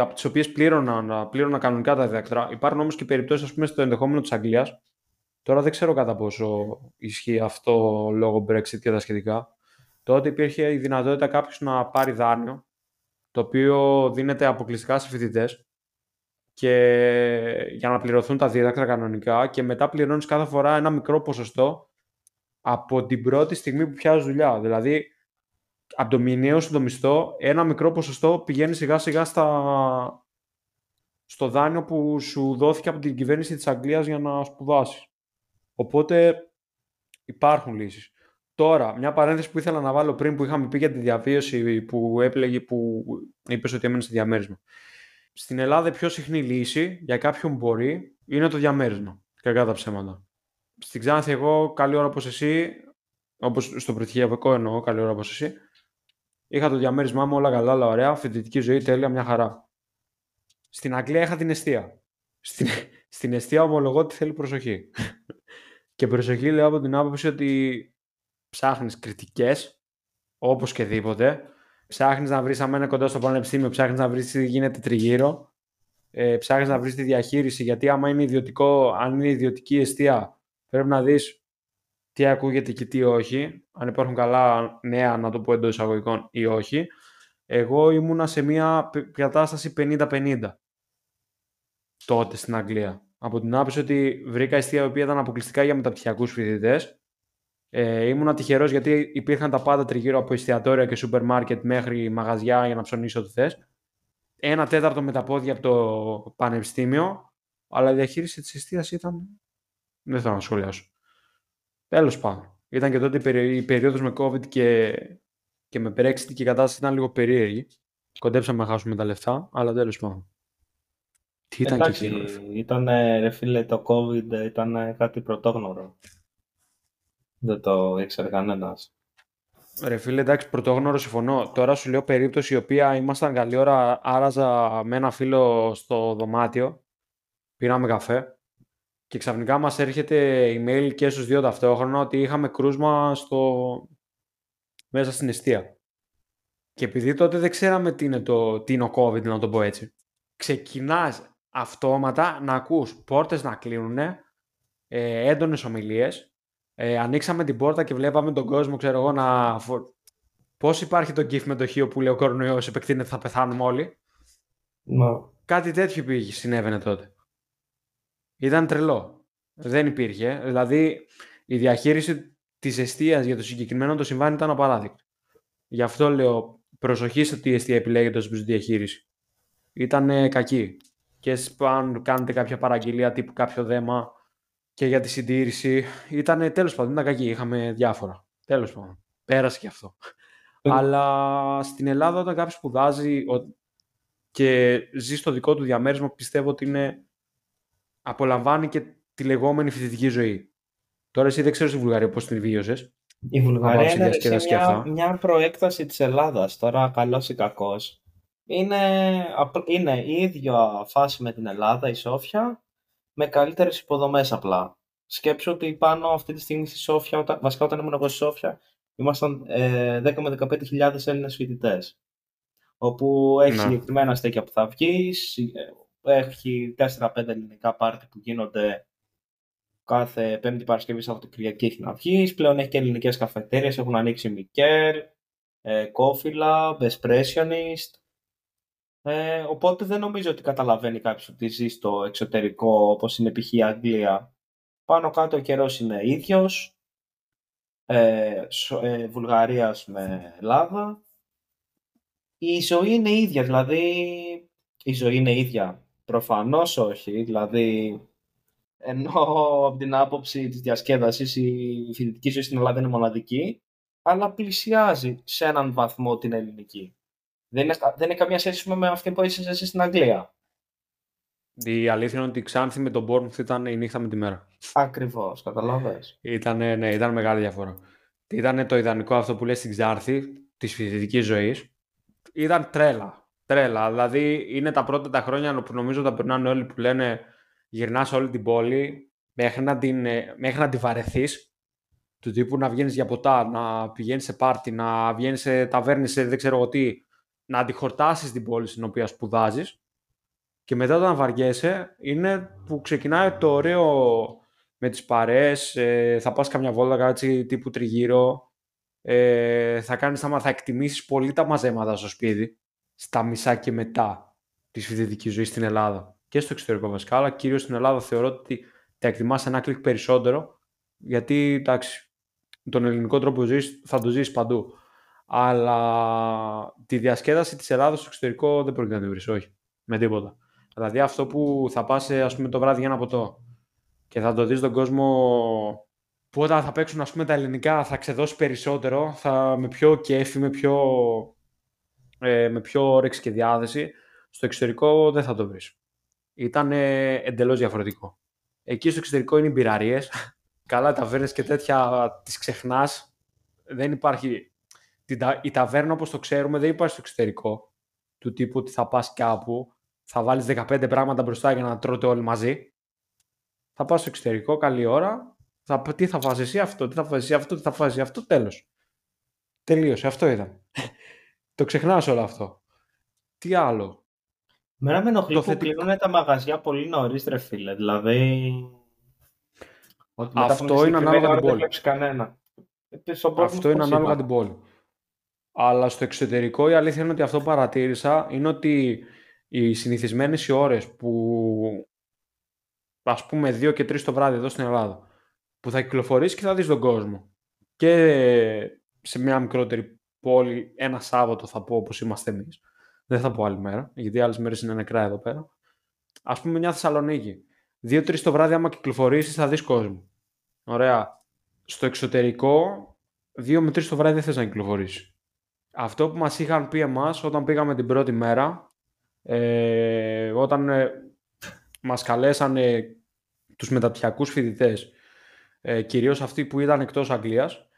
από τις οποίες πλήρωνα, πλήρωνα κανονικά τα διδακτρά. Υπάρχουν όμως και περιπτώσεις, ας πούμε, στο ενδεχόμενο της Αγγλίας. Τώρα δεν ξέρω κατά πόσο ισχύει αυτό λόγω Brexit και τα σχετικά τότε υπήρχε η δυνατότητα κάποιος να πάρει δάνειο, το οποίο δίνεται αποκλειστικά σε φοιτητές και για να πληρωθούν τα δίδακτρα κανονικά και μετά πληρώνεις κάθε φορά ένα μικρό ποσοστό από την πρώτη στιγμή που πιάζει δουλειά. Δηλαδή, από το μηνιαίο σου το μισθό, ένα μικρό ποσοστό πηγαίνει σιγά σιγά στα... στο δάνειο που σου δόθηκε από την κυβέρνηση της Αγγλίας για να σπουδάσεις. Οπότε υπάρχουν λύσεις. Τώρα, μια παρένθεση που ήθελα να βάλω πριν που είχαμε πει για τη διαβίωση που έπλεγε, που είπες ότι έμενε στο διαμέρισμα. Στην Ελλάδα, η πιο συχνή λύση για κάποιον μπορεί είναι το διαμέρισμα. Κακά τα ψέματα. Στην Ξάνθη, εγώ καλή ώρα όπως εσύ, όπως στο πρωτυχιακό εννοώ, καλή ώρα όπως εσύ, είχα το διαμέρισμά μου όλα καλά, όλα ωραία, φοιτητική ζωή τέλεια, μια χαρά. Στην Αγγλία είχα την αιστεία. Στην, στην αιστεία ομολογώ ότι θέλει προσοχή. και προσοχή λέω από την άποψη ότι ψάχνεις κριτικές, όπως και δίποτε. Ψάχνεις να βρεις αμένα κοντά στο πανεπιστήμιο, ψάχνεις να βρεις τι γίνεται τριγύρω. Ε, ψάχνεις να βρεις τη διαχείριση, γιατί άμα είναι ιδιωτικό, αν είναι ιδιωτική αιστεία, πρέπει να δεις τι ακούγεται και τι όχι. Αν υπάρχουν καλά νέα, να το πω εντός εισαγωγικών, ή όχι. Εγώ ήμουνα σε μια κατάσταση 50-50 τότε στην Αγγλία. Από την άποψη ότι βρήκα αιστεία η οποία ήταν αποκλειστικά για μεταπτυχιακούς φοιτητές ε, ήμουν τυχερός γιατί υπήρχαν τα πάντα τριγύρω από εστιατόρια και σούπερ μάρκετ μέχρι μαγαζιά για να ψωνίσω ό,τι θες. Ένα τέταρτο με τα πόδια από το πανεπιστήμιο, αλλά η διαχείριση της εστίας ήταν. Δεν θέλω να σχολιάσω. Τέλος πάντων. Ήταν και τότε η περίοδος με COVID και, και με Brexit και η κατάσταση ήταν λίγο περίεργη. Κοντέψαμε να χάσουμε τα λεφτά, αλλά τέλος πάντων. Τι ήταν Εντάξει, και εκεί, ήταν, ρε φίλε, το COVID ήταν κάτι πρωτόγνωρο. Δεν το ήξερε κανένας. Ρε φίλε, εντάξει, πρωτόγνωρο συμφωνώ. Τώρα σου λέω περίπτωση η οποία ήμασταν καλή ώρα, άραζα με ένα φίλο στο δωμάτιο, πήραμε καφέ και ξαφνικά μας έρχεται email και στους δύο ταυτόχρονα ότι είχαμε κρούσμα στο... μέσα στην αιστεία. Και επειδή τότε δεν ξέραμε τι είναι, το... τι είναι ο COVID, να το πω έτσι, ξεκινάς αυτόματα να ακούς πόρτες να κλείνουν, ε, έντονες ομιλίες ε, ανοίξαμε την πόρτα και βλέπαμε τον κόσμο, ξέρω εγώ, να... Πώς υπάρχει το γκίφ με το χείο που λέει ο κορονοϊός επεκτείνεται θα πεθάνουμε όλοι; No. Κάτι τέτοιο πήγε, συνέβαινε τότε. Ήταν τρελό. Δεν υπήρχε. Δηλαδή, η διαχείριση της αιστείας για το συγκεκριμένο το συμβάν ήταν απαράδεκτη. Γι' αυτό λέω προσοχή σε τι αιστεία επιλέγεται ως διαχείριση. Ήταν κακή. και αν κάνετε κάποια παραγγελία τύπου κάποιο δέμα και για τη συντήρηση. Ήταν τέλος πάντων, ήταν κακή, είχαμε διάφορα. Τέλος πάντων, πέρασε και αυτό. Ε. Αλλά στην Ελλάδα όταν κάποιος σπουδάζει και ζει στο δικό του διαμέρισμα, πιστεύω ότι είναι... απολαμβάνει και τη λεγόμενη φοιτητική ζωή. Τώρα εσύ δεν ξέρω στη Βουλγαρία πώς την βίωσες. Η Βουλγαρία είναι μια, μια προέκταση της Ελλάδας, τώρα καλός ή κακός. Είναι, είναι η ίδια φάση με την Ελλάδα, η Σόφια, με καλύτερες υποδομές απλά. Σκέψω ότι πάνω αυτή τη στιγμή στη Σόφια, όταν, βασικά όταν ήμουν εγώ στη Σόφια, ήμασταν ε, 10 με 15.000 Έλληνες φοιτητές. Όπου έχεις ναι. συγκεκριμένα στέκια που θα βγεις, ε, έχει 4-5 ελληνικά πάρτι που γίνονται κάθε Πέμπτη Παρασκευή Σαββατοκυριακή έχει να βγεις. Πλέον έχει και ελληνικές καφετέρειες, έχουν ανοίξει Μικέρ, ε, Coffee Espressionist. Ε, οπότε δεν νομίζω ότι καταλαβαίνει κάποιος ότι ζει στο εξωτερικό όπως είναι π.χ. η Αγγλία. Πάνω κάτω ο καιρός είναι ίδιος. Ε, ε, Βουλγαρίας με Ελλάδα. Η ζωή είναι ίδια, δηλαδή η ζωή είναι ίδια. Προφανώς όχι, δηλαδή ενώ από την άποψη της διασκέδασης η φοιτητική ζωή στην Ελλάδα είναι μοναδική, αλλά πλησιάζει σε έναν βαθμό την ελληνική. Δεν είναι, δεν είναι καμία σχέση με αυτή που είσαι εσύ στην Αγγλία. Η αλήθεια είναι ότι η Ξάνθη με τον Bournemouth ήταν η νύχτα με τη μέρα. Ακριβώς, καταλαβες. Ήταν, ναι, ήταν μεγάλη διαφορά. Ήταν το ιδανικό αυτό που λέει στην Ξάνθη της φοιτητικής ζωής. Ήταν τρέλα. Τρέλα. Δηλαδή είναι τα πρώτα τα χρόνια που νομίζω τα περνάνε όλοι που λένε γυρνάς σε όλη την πόλη μέχρι να την, ε, μέχρι να την βαρεθείς. Του τύπου να βγαίνεις για ποτά, να πηγαίνεις σε πάρτι, να βγαίνεις σε ταβέρνη, σε δεν ξέρω εγώ τι, να αντιχορτάσεις την πόλη στην οποία σπουδάζεις. Και μετά όταν βαριέσαι είναι που ξεκινάει το ωραίο με τις παρέες, ε, θα πας καμιά βόλτα κάτι τύπου τριγύρω, ε, θα, κάνεις, θα, θα εκτιμήσεις πολύ τα μαζέματα στο σπίτι, στα μισά και μετά της φοιτητικής ζωής στην Ελλάδα και στο εξωτερικό βασικά, αλλά κυρίως στην Ελλάδα θεωρώ ότι τα εκτιμάς ένα κλικ περισσότερο, γιατί εντάξει, τον ελληνικό τρόπο ζωής θα το ζεις παντού. Αλλά τη διασκέδαση της Ελλάδας στο εξωτερικό δεν πρόκειται να την βρεις, όχι, με τίποτα. Δηλαδή αυτό που θα πας ας πούμε, το βράδυ για ένα ποτό και θα το δεις τον κόσμο που όταν θα παίξουν ας πούμε, τα ελληνικά θα ξεδώσει περισσότερο, θα, με πιο κέφι, με πιο, ε, με πιο όρεξη και διάθεση, στο εξωτερικό δεν θα το βρεις. Ήταν ε, εντελώς διαφορετικό. Εκεί στο εξωτερικό είναι οι μπειραρίες, καλά ταβέρνες και τέτοια τις ξεχνάς. Δεν υπάρχει... Η ταβέρνα όπως το ξέρουμε δεν υπάρχει στο εξωτερικό. Του τύπου ότι θα πας κάπου θα βάλεις 15 πράγματα μπροστά για να τρώτε όλοι μαζί. Θα πας στο εξωτερικό, καλή ώρα. Θα, τι θα φας εσύ αυτό, τι θα φας εσύ αυτό, τι θα φας εσύ αυτό, τέλος. Τελείωσε, αυτό ήταν. το ξεχνάς όλο αυτό. Τι άλλο. Μένα με ενοχλεί που θετικό... τα μαγαζιά πολύ νωρίς, ρε φίλε. Δηλαδή... αυτό είναι ανάλογα την πόλη. Κανένα. Αυτό είναι ανάλογα την πόλη. Αλλά στο εξωτερικό η αλήθεια είναι ότι αυτό που παρατήρησα είναι ότι οι συνηθισμένες οι ώρες που ας πούμε 2 και 3 το βράδυ εδώ στην Ελλάδα που θα κυκλοφορήσει και θα δεις τον κόσμο. Και σε μια μικρότερη πόλη ένα Σάββατο θα πω όπως είμαστε εμείς. Δεν θα πω άλλη μέρα γιατί άλλες μέρες είναι νεκρά εδώ πέρα. Ας πούμε μια Θεσσαλονίκη. 2-3 το βράδυ άμα κυκλοφορήσεις θα δεις κόσμο. Ωραία. Στο εξωτερικό 2 με 3 το βράδυ δεν θες να κυκλοφορήσεις αυτό που μας είχαν πει εμάς όταν πήγαμε την πρώτη μέρα ε, όταν ε, μας καλέσανε τους μεταπτυχιακούς φοιτητές, ε, κυρίως αυτοί που ήταν εκτός Αγγλίας,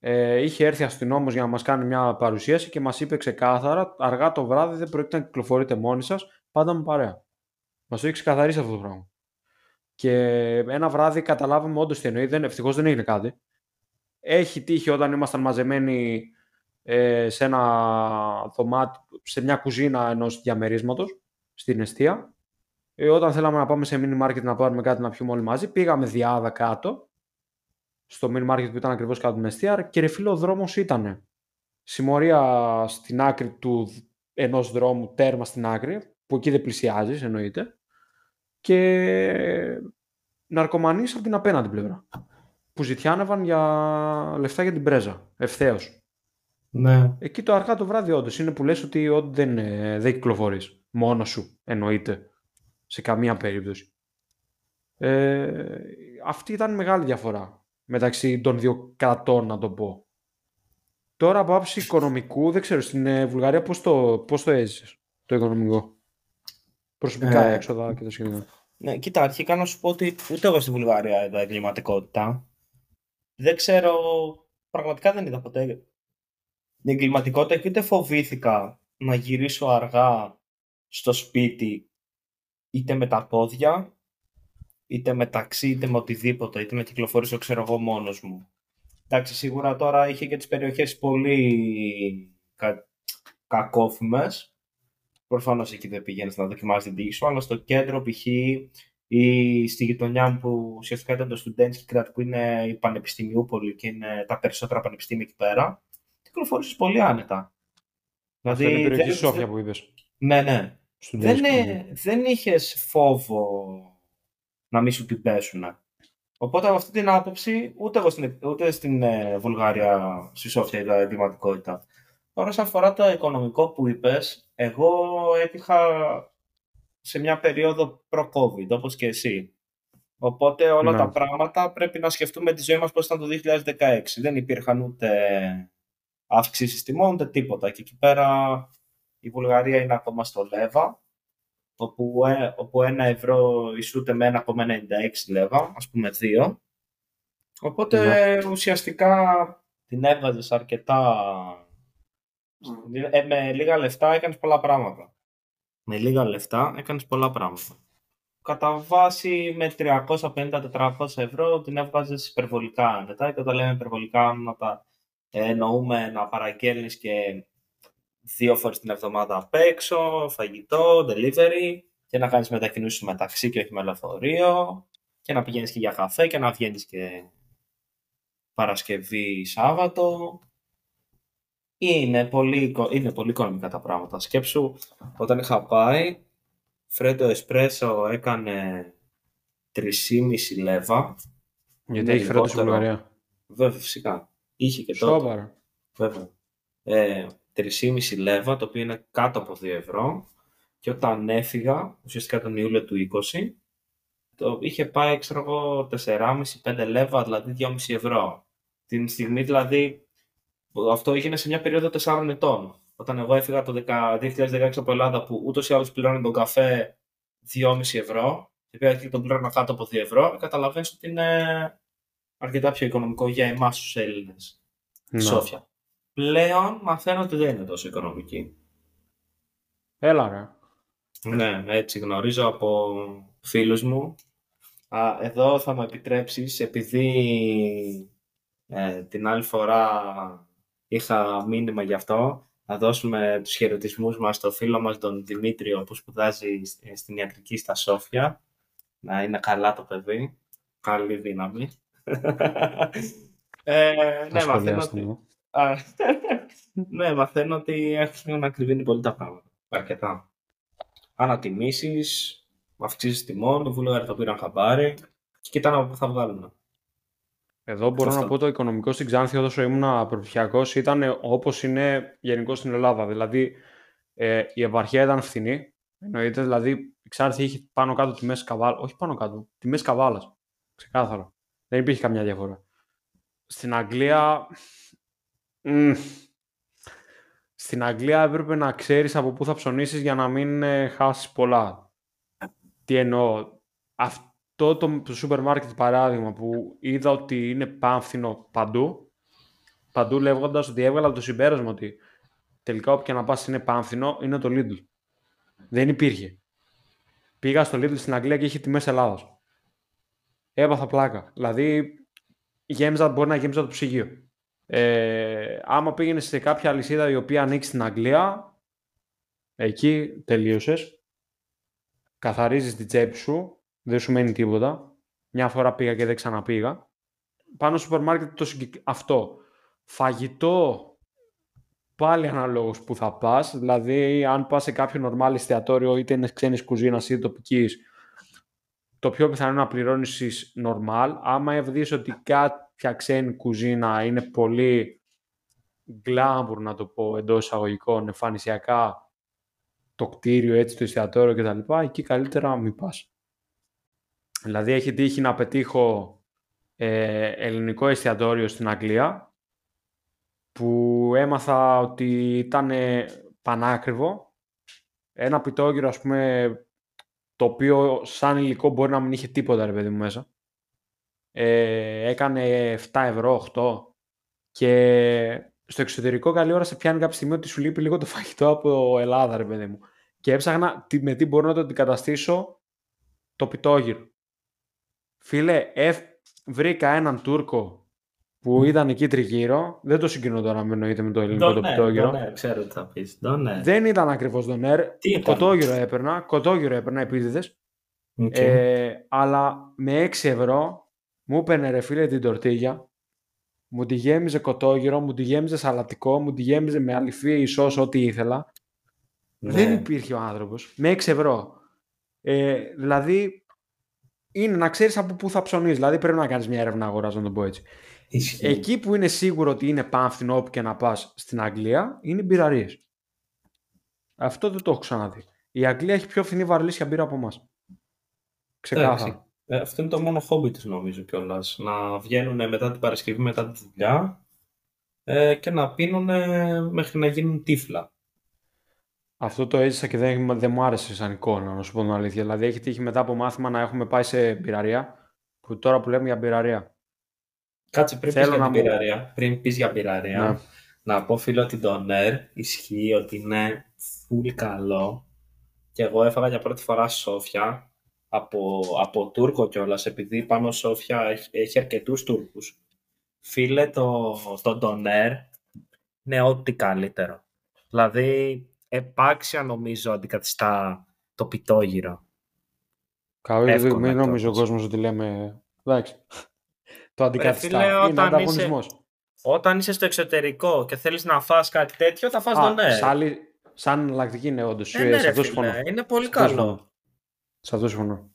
ε, είχε έρθει αστυνόμος για να μας κάνει μια παρουσίαση και μας είπε ξεκάθαρα αργά το βράδυ δεν πρόκειται να κυκλοφορείτε μόνοι σας, πάντα με παρέα. Μας το έχει ξεκαθαρίσει αυτό το πράγμα. Και ένα βράδυ καταλάβαμε όντως τι εννοεί, δεν, ευτυχώς δεν έγινε κάτι. Έχει τύχει όταν ήμασταν μαζεμένοι ε, σε ένα δωμάτιο, σε μια κουζίνα ενός διαμερίσματος στην εστία. Ε, όταν θέλαμε να πάμε σε mini market να πάρουμε κάτι να πιούμε όλοι μαζί, πήγαμε διάδα κάτω, στο mini market που ήταν ακριβώς κάτω την εστία και ρε φίλο ο δρόμος ήταν συμμορία στην άκρη του ενός δρόμου, τέρμα στην άκρη, που εκεί δεν πλησιάζεις, εννοείται, και ναρκωμανείς από την απέναντι πλευρά, που ζητιάνευαν για λεφτά για την πρέζα, ευθέως. Ναι. Εκεί το αργά το βράδυ όντως είναι που λες ότι δεν, δεν κυκλοφορείς. Μόνος σου εννοείται. σε καμία περίπτωση. Ε, αυτή ήταν μεγάλη διαφορά μεταξύ των δύο κρατών, να το πω. Τώρα από άψη οικονομικού, δεν ξέρω, στην ε, Βουλγαρία πώς το, πώς το έζησες, το οικονομικό; Προσωπικά ε, έξοδα και το σχετικό. Ναι, κοίτα, αρχικά να σου πω ότι ούτε εγώ στη Βουλγαρία είδα εγκληματικότητα. Δεν ξέρω, πραγματικά δεν είδα ποτέ την εγκληματικότητα και ούτε φοβήθηκα να γυρίσω αργά στο σπίτι είτε με τα πόδια, είτε με ταξί, είτε με οτιδήποτε, είτε να κυκλοφορήσω ξέρω εγώ μόνος μου. Εντάξει, σίγουρα τώρα είχε και τις περιοχές πολύ κα... κακόφημες. Προφανώς εκεί δεν πηγαίνεις να δοκιμάσεις την τύχη σου, αλλά στο κέντρο π.χ. ή στη γειτονιά μου που ουσιαστικά ήταν το Studentsky που είναι η Πανεπιστημιούπολη και είναι τα περισσότερα πανεπιστήμια εκεί πέρα, κυκλοφόρησες πολύ άνετα. Δηλαδή, είναι η περιοχή Σόφια που είδες. Ναι, ναι. Δεν, δεν είχες φόβο να μην σου την πέσουν. Οπότε από αυτή την άποψη, ούτε, εγώ στην, ούτε στην ε, Βουλγαρία, στη Σόφια είδα εγκληματικότητα. Τώρα, όσον αφορά το οικονομικό που είπες, εγώ έτυχα σε μια περίοδο προ-COVID, όπως και εσύ. Οπότε όλα ναι. τα πράγματα πρέπει να σκεφτούμε τη ζωή μας πώς ήταν το 2016. Δεν υπήρχαν ούτε αύξηση τιμών, ούτε τίποτα. Και εκεί πέρα η Βουλγαρία είναι ακόμα στο Λέβα, όπου, ε, όπου ένα ευρώ ισούται με 1,96 λέβα, ας πούμε δύο. Οπότε ναι. ουσιαστικά την έβγαζε αρκετά... Ε, με λίγα λεφτά έκανες πολλά πράγματα. Με λίγα λεφτά έκανες πολλά πράγματα. Κατά βάση με 350-400 ευρώ την έβγαζες υπερβολικά μετά και όταν λέμε υπερβολικά να τα εννοούμε να παραγγέλνεις και δύο φορές την εβδομάδα απ' έξω, φαγητό, delivery και να κάνεις μετακινήσεις μεταξύ και όχι με λεωφορείο και να πηγαίνεις και για καφέ και να βγαίνεις και Παρασκευή, Σάββατο. Είναι πολύ, είναι πολύ οικονομικά τα πράγματα. Σκέψου, όταν είχα πάει, φρέντο εσπρέσο έκανε 3,5 λέβα. Γιατί έχει φρέντο στην Βουλγαρία; Βέβαια, φυσικά. Είχε και τότε. Βέβαια. Ε, 3,5 λέβα, το οποίο είναι κάτω από 2 ευρώ. Και όταν έφυγα, ουσιαστικά τον Ιούλιο του 20, το είχε πάει, ξέρω εγώ, 4,5-5 λέβα, δηλαδή 2,5 ευρώ. Την στιγμή δηλαδή, αυτό έγινε σε μια περίοδο 4 ετών. Όταν εγώ έφυγα το 2016 από Ελλάδα, που ούτως ή άλλως πληρώνει τον καφέ 2,5 ευρώ, και πέρα και τον πλήρωνα κάτω από 2 ευρώ, καταλαβαίνεις ότι είναι αρκετά πιο οικονομικό για εμάς τους Έλληνες. Ναι. Σόφια πλέον μαθαίνω ότι δεν είναι τόσο οικονομική. Έλα ρε. Ναι, έτσι γνωρίζω από φίλους μου. Α, εδώ θα μου επιτρέψεις, επειδή ε, την άλλη φορά είχα μήνυμα γι' αυτό, να δώσουμε τους χαιρετισμούς μας στο φίλο μας τον Δημήτριο που σπουδάζει στην ιατρική στα Σόφια. Να είναι καλά το παιδί. Καλή δύναμη. Ε, ναι, μαθαίνω ότι, ναι, μαθαίνω ότι έχουν να ακριβήνει πολύ τα πράγματα. Αρκετά. Ανατιμήσεις, αυξήσεις τιμών, το Βούλγαροι το πήραν χαμπάρι και κοιτάνε από πού θα βγάλουν. Εδώ μπορώ να πω το οικονομικό στην Ξάνθη όσο ήμουν προπτυχιακό ήταν όπως είναι γενικώς στην Ελλάδα. Δηλαδή ε, η επαρχία ήταν φθηνή. Εννοείται, δηλαδή η Ξάνθη είχε πάνω κάτω τιμές καβάλα. Όχι πάνω κάτω, τιμές καβάλας. Ξεκάθαρα. Δεν υπήρχε καμιά διαφορά. Στην Αγγλία στην Αγγλία έπρεπε να ξέρεις από πού θα ψωνίσεις για να μην ε, χάσεις πολλά. Τι εννοώ. Αυτό το, το σούπερ μάρκετ παράδειγμα που είδα ότι είναι πάμφθινο παντού, παντού λέγοντας ότι έβγαλα το συμπέρασμα ότι τελικά όποια να πας είναι πάμφθινο, είναι το Lidl. Δεν υπήρχε. Πήγα στο Lidl στην Αγγλία και είχε τιμές Ελλάδας. Έπαθα πλάκα. Δηλαδή, γέμιζα, μπορεί να γέμιζα το ψυγείο. Ε, άμα πήγαινες σε κάποια αλυσίδα η οποία ανοίξει στην Αγγλία, εκεί τελείωσες. Καθαρίζεις την τσέπη σου, δεν σου μένει τίποτα. Μια φορά πήγα και δεν ξαναπήγα. Πάνω στο σούπερ μάρκετ το αυτό. Φαγητό πάλι αναλόγως που θα πας. Δηλαδή, αν πας σε κάποιο νορμάλ εστιατόριο, είτε είναι ξένης κουζίνας είτε τοπικής, το πιο πιθανό να πληρώνεις normal. Άμα δεις ότι κάποια ξένη κουζίνα είναι πολύ glamour, να το πω, εντός εισαγωγικών, εμφανισιακά, το κτίριο, έτσι, το εστιατόριο κτλ. Εκεί καλύτερα μην πας. Δηλαδή έχει τύχει να πετύχω ε, ελληνικό εστιατόριο στην Αγγλία που έμαθα ότι ήταν πανάκριβο. Ένα πιτόγυρο, ας πούμε, το οποίο σαν υλικό μπορεί να μην είχε τίποτα, ρε παιδί μου, μέσα. Ε, έκανε 7 ευρώ, 8 και στο εξωτερικό καλή ώρα σε πιάνει κάποια στιγμή ότι σου λείπει λίγο το φαγητό από Ελλάδα, ρε παιδί μου. Και έψαχνα με τι μπορώ να το αντικαταστήσω το πιτόγυρο. Φίλε, βρήκα έναν Τούρκο που ήταν εκεί τριγύρω. Δεν το συγκινώ τώρα με εννοείται με το ελληνικό το πιτόγυρο. Ναι, ξέρω τι θα πεις. Δεν ήταν ακριβώς Ντονέρ. Κοτόγυρο έπαιρνα. Κοτόγυρο έπαιρνα επίτηδες. Okay. Ε, αλλά με 6 ευρώ μου έπαιρνε ρε φίλε την τορτίγια. Μου τη γέμιζε κοτόγυρο, μου τη γέμιζε σαλατικό, μου τη γέμιζε με αληφή, ισός, ό,τι ήθελα. Ναι. Δεν υπήρχε ο άνθρωπος. Με 6 ευρώ. Ε, δηλαδή είναι να ξέρεις από πού θα ψωνείς. Δηλαδή πρέπει να κάνεις μια έρευνα αγορά, να το πω έτσι. Εκεί που είναι σίγουρο ότι είναι πάμφθηνο όπου και να πας στην Αγγλία είναι οι μπειραρίες. Αυτό δεν το έχω ξαναδεί. Η Αγγλία έχει πιο φθηνή βαρλίσια μπύρα από εμάς. Ξεκάθαρα. Ε, αυτό είναι το μόνο χόμπι της νομίζω κιόλας. Να βγαίνουν μετά την Παρασκευή, μετά τη δουλειά ε, και να πίνουν μέχρι να γίνουν τύφλα. Αυτό το έζησα και δεν, δεν μου άρεσε σαν εικόνα, να σου πω την αλήθεια. Δηλαδή, έχει τύχει μετά από μάθημα να έχουμε πάει σε μπειραρία, που τώρα που λέμε για μπειραρία. Κάτσε πριν πεις για την μπειραρία, πριν πεις για μπειραρία, ναι. να πω φίλο ότι το Νερ ισχύει ότι είναι φουλ καλό και εγώ έφαγα για πρώτη φορά Σόφια από, από Τούρκο κιόλας, επειδή πάνω Σόφια έχει, έχει αρκετούς Τούρκους. Φίλε, το, το Ντονέρ είναι ό,τι καλύτερο. Δηλαδή, επάξια νομίζω αντικαθιστά το πιτόγυρο. Καλό, μην νομίζω ο κόσμος ότι λέμε. Εντάξει. Το αντικαθιστά. Φίλε, είναι ανταγωνισμός. Όταν είσαι στο εξωτερικό και θέλεις να φας κάτι τέτοιο, θα φας τον ναι. Σαν, σαν εναλλακτική είναι όντως. Ε, ναι, σε αυτό συμφωνώ. Είναι πολύ καλό. Σε αυτό συμφωνώ.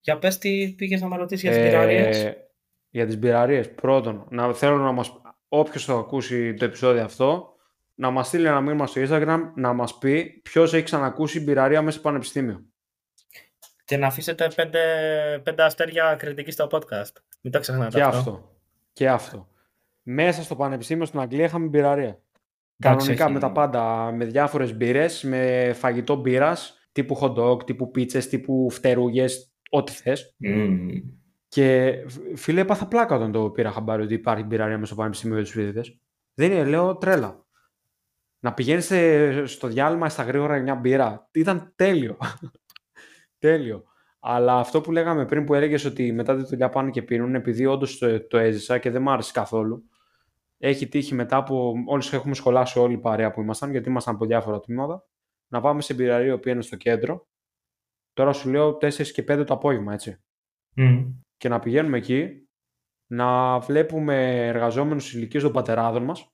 Για πες τι πήγες να με ρωτήσεις για τις ε, Για τις μπειραρίες. Πρώτον, να, θέλω να μας... Όποιος θα ακούσει το επεισόδιο αυτό, να μας στείλει ένα μήνυμα στο Instagram να μας πει ποιος έχει ξανακούσει μπειραρία μέσα στο πανεπιστήμιο. Και να αφήσετε πέντε, πέντε αστέρια κριτική στο podcast. Μην τα ξεχνάτε και αυτό. Και αυτό. Μέσα στο πανεπιστήμιο στην Αγγλία είχαμε μπειραρία. Κανονικά με τα πάντα, με διάφορες μπύρες, με φαγητό μπύρας, τύπου hot dog, τύπου πίτσες, τύπου φτερούγες, ό,τι θες. Mm. Και φίλε, έπαθα πλάκα όταν το πήρα χαμπάρι ότι υπάρχει μπειραρία μέσα στο πανεπιστήμιο για τους φοιτητές. Δεν είναι, λέω, τρέλα να πηγαίνεις στο διάλειμμα στα γρήγορα μια μπύρα. Ήταν τέλειο. τέλειο. Αλλά αυτό που λέγαμε πριν που έλεγες ότι μετά τη δουλειά πάνε και πίνουν, επειδή όντως το, το έζησα και δεν μ' άρεσε καθόλου. Έχει τύχει μετά που όλοι έχουμε σχολάσει όλοι παρέα που ήμασταν, γιατί ήμασταν από διάφορα τμήματα, να πάμε σε μπειραρία που είναι στο κέντρο. Τώρα σου λέω 4 και 5 το απόγευμα, έτσι. Και να πηγαίνουμε εκεί, να βλέπουμε εργαζόμενους ηλικίες των πατεράδων μας,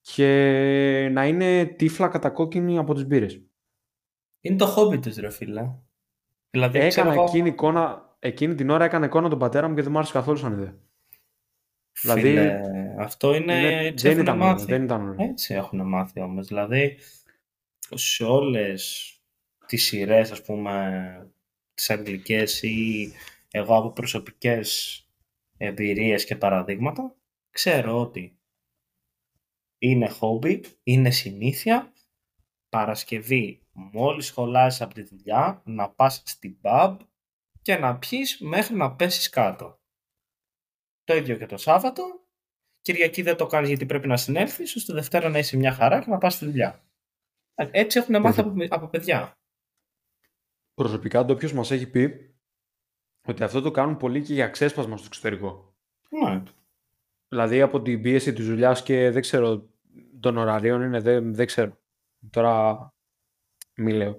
και να είναι τύφλα κατακόκκινη από τις μπύρες. Είναι το χόμπι τους ρε φίλε. Δηλαδή, έκανα ξέρω... εκείνη, εικόνα, εκείνη την ώρα έκανα εικόνα τον πατέρα μου και δεν μου άρεσε καθόλου σαν ιδέα. Δηλαδή, αυτό είναι, είναι δεν, ήταν, μάθει. δεν ήταν Έτσι έχουν μάθει όμως. Δηλαδή, σε όλες τις σειρές, ας πούμε, τις αγγλικές ή εγώ από προσωπικές εμπειρίες και παραδείγματα, ξέρω ότι είναι χόμπι, είναι συνήθεια. Παρασκευή, μόλις σχολάσεις από τη δουλειά, να πας στην pub και να πιείς μέχρι να πέσεις κάτω. Το ίδιο και το Σάββατο. Κυριακή δεν το κάνεις γιατί πρέπει να συνέλθεις, ώστε Δευτέρα να είσαι μια χαρά και να πας στη δουλειά. Έτσι έχουν μάθει από, από παιδιά. Προσωπικά το όποιος μας έχει πει ότι αυτό το κάνουν πολύ και για ξέσπασμα στο εξωτερικό. Ναι. Δηλαδή από την πίεση της δουλειάς και δεν ξέρω των ωραρίων είναι, δεν, δεν ξέρω. Τώρα μη λέω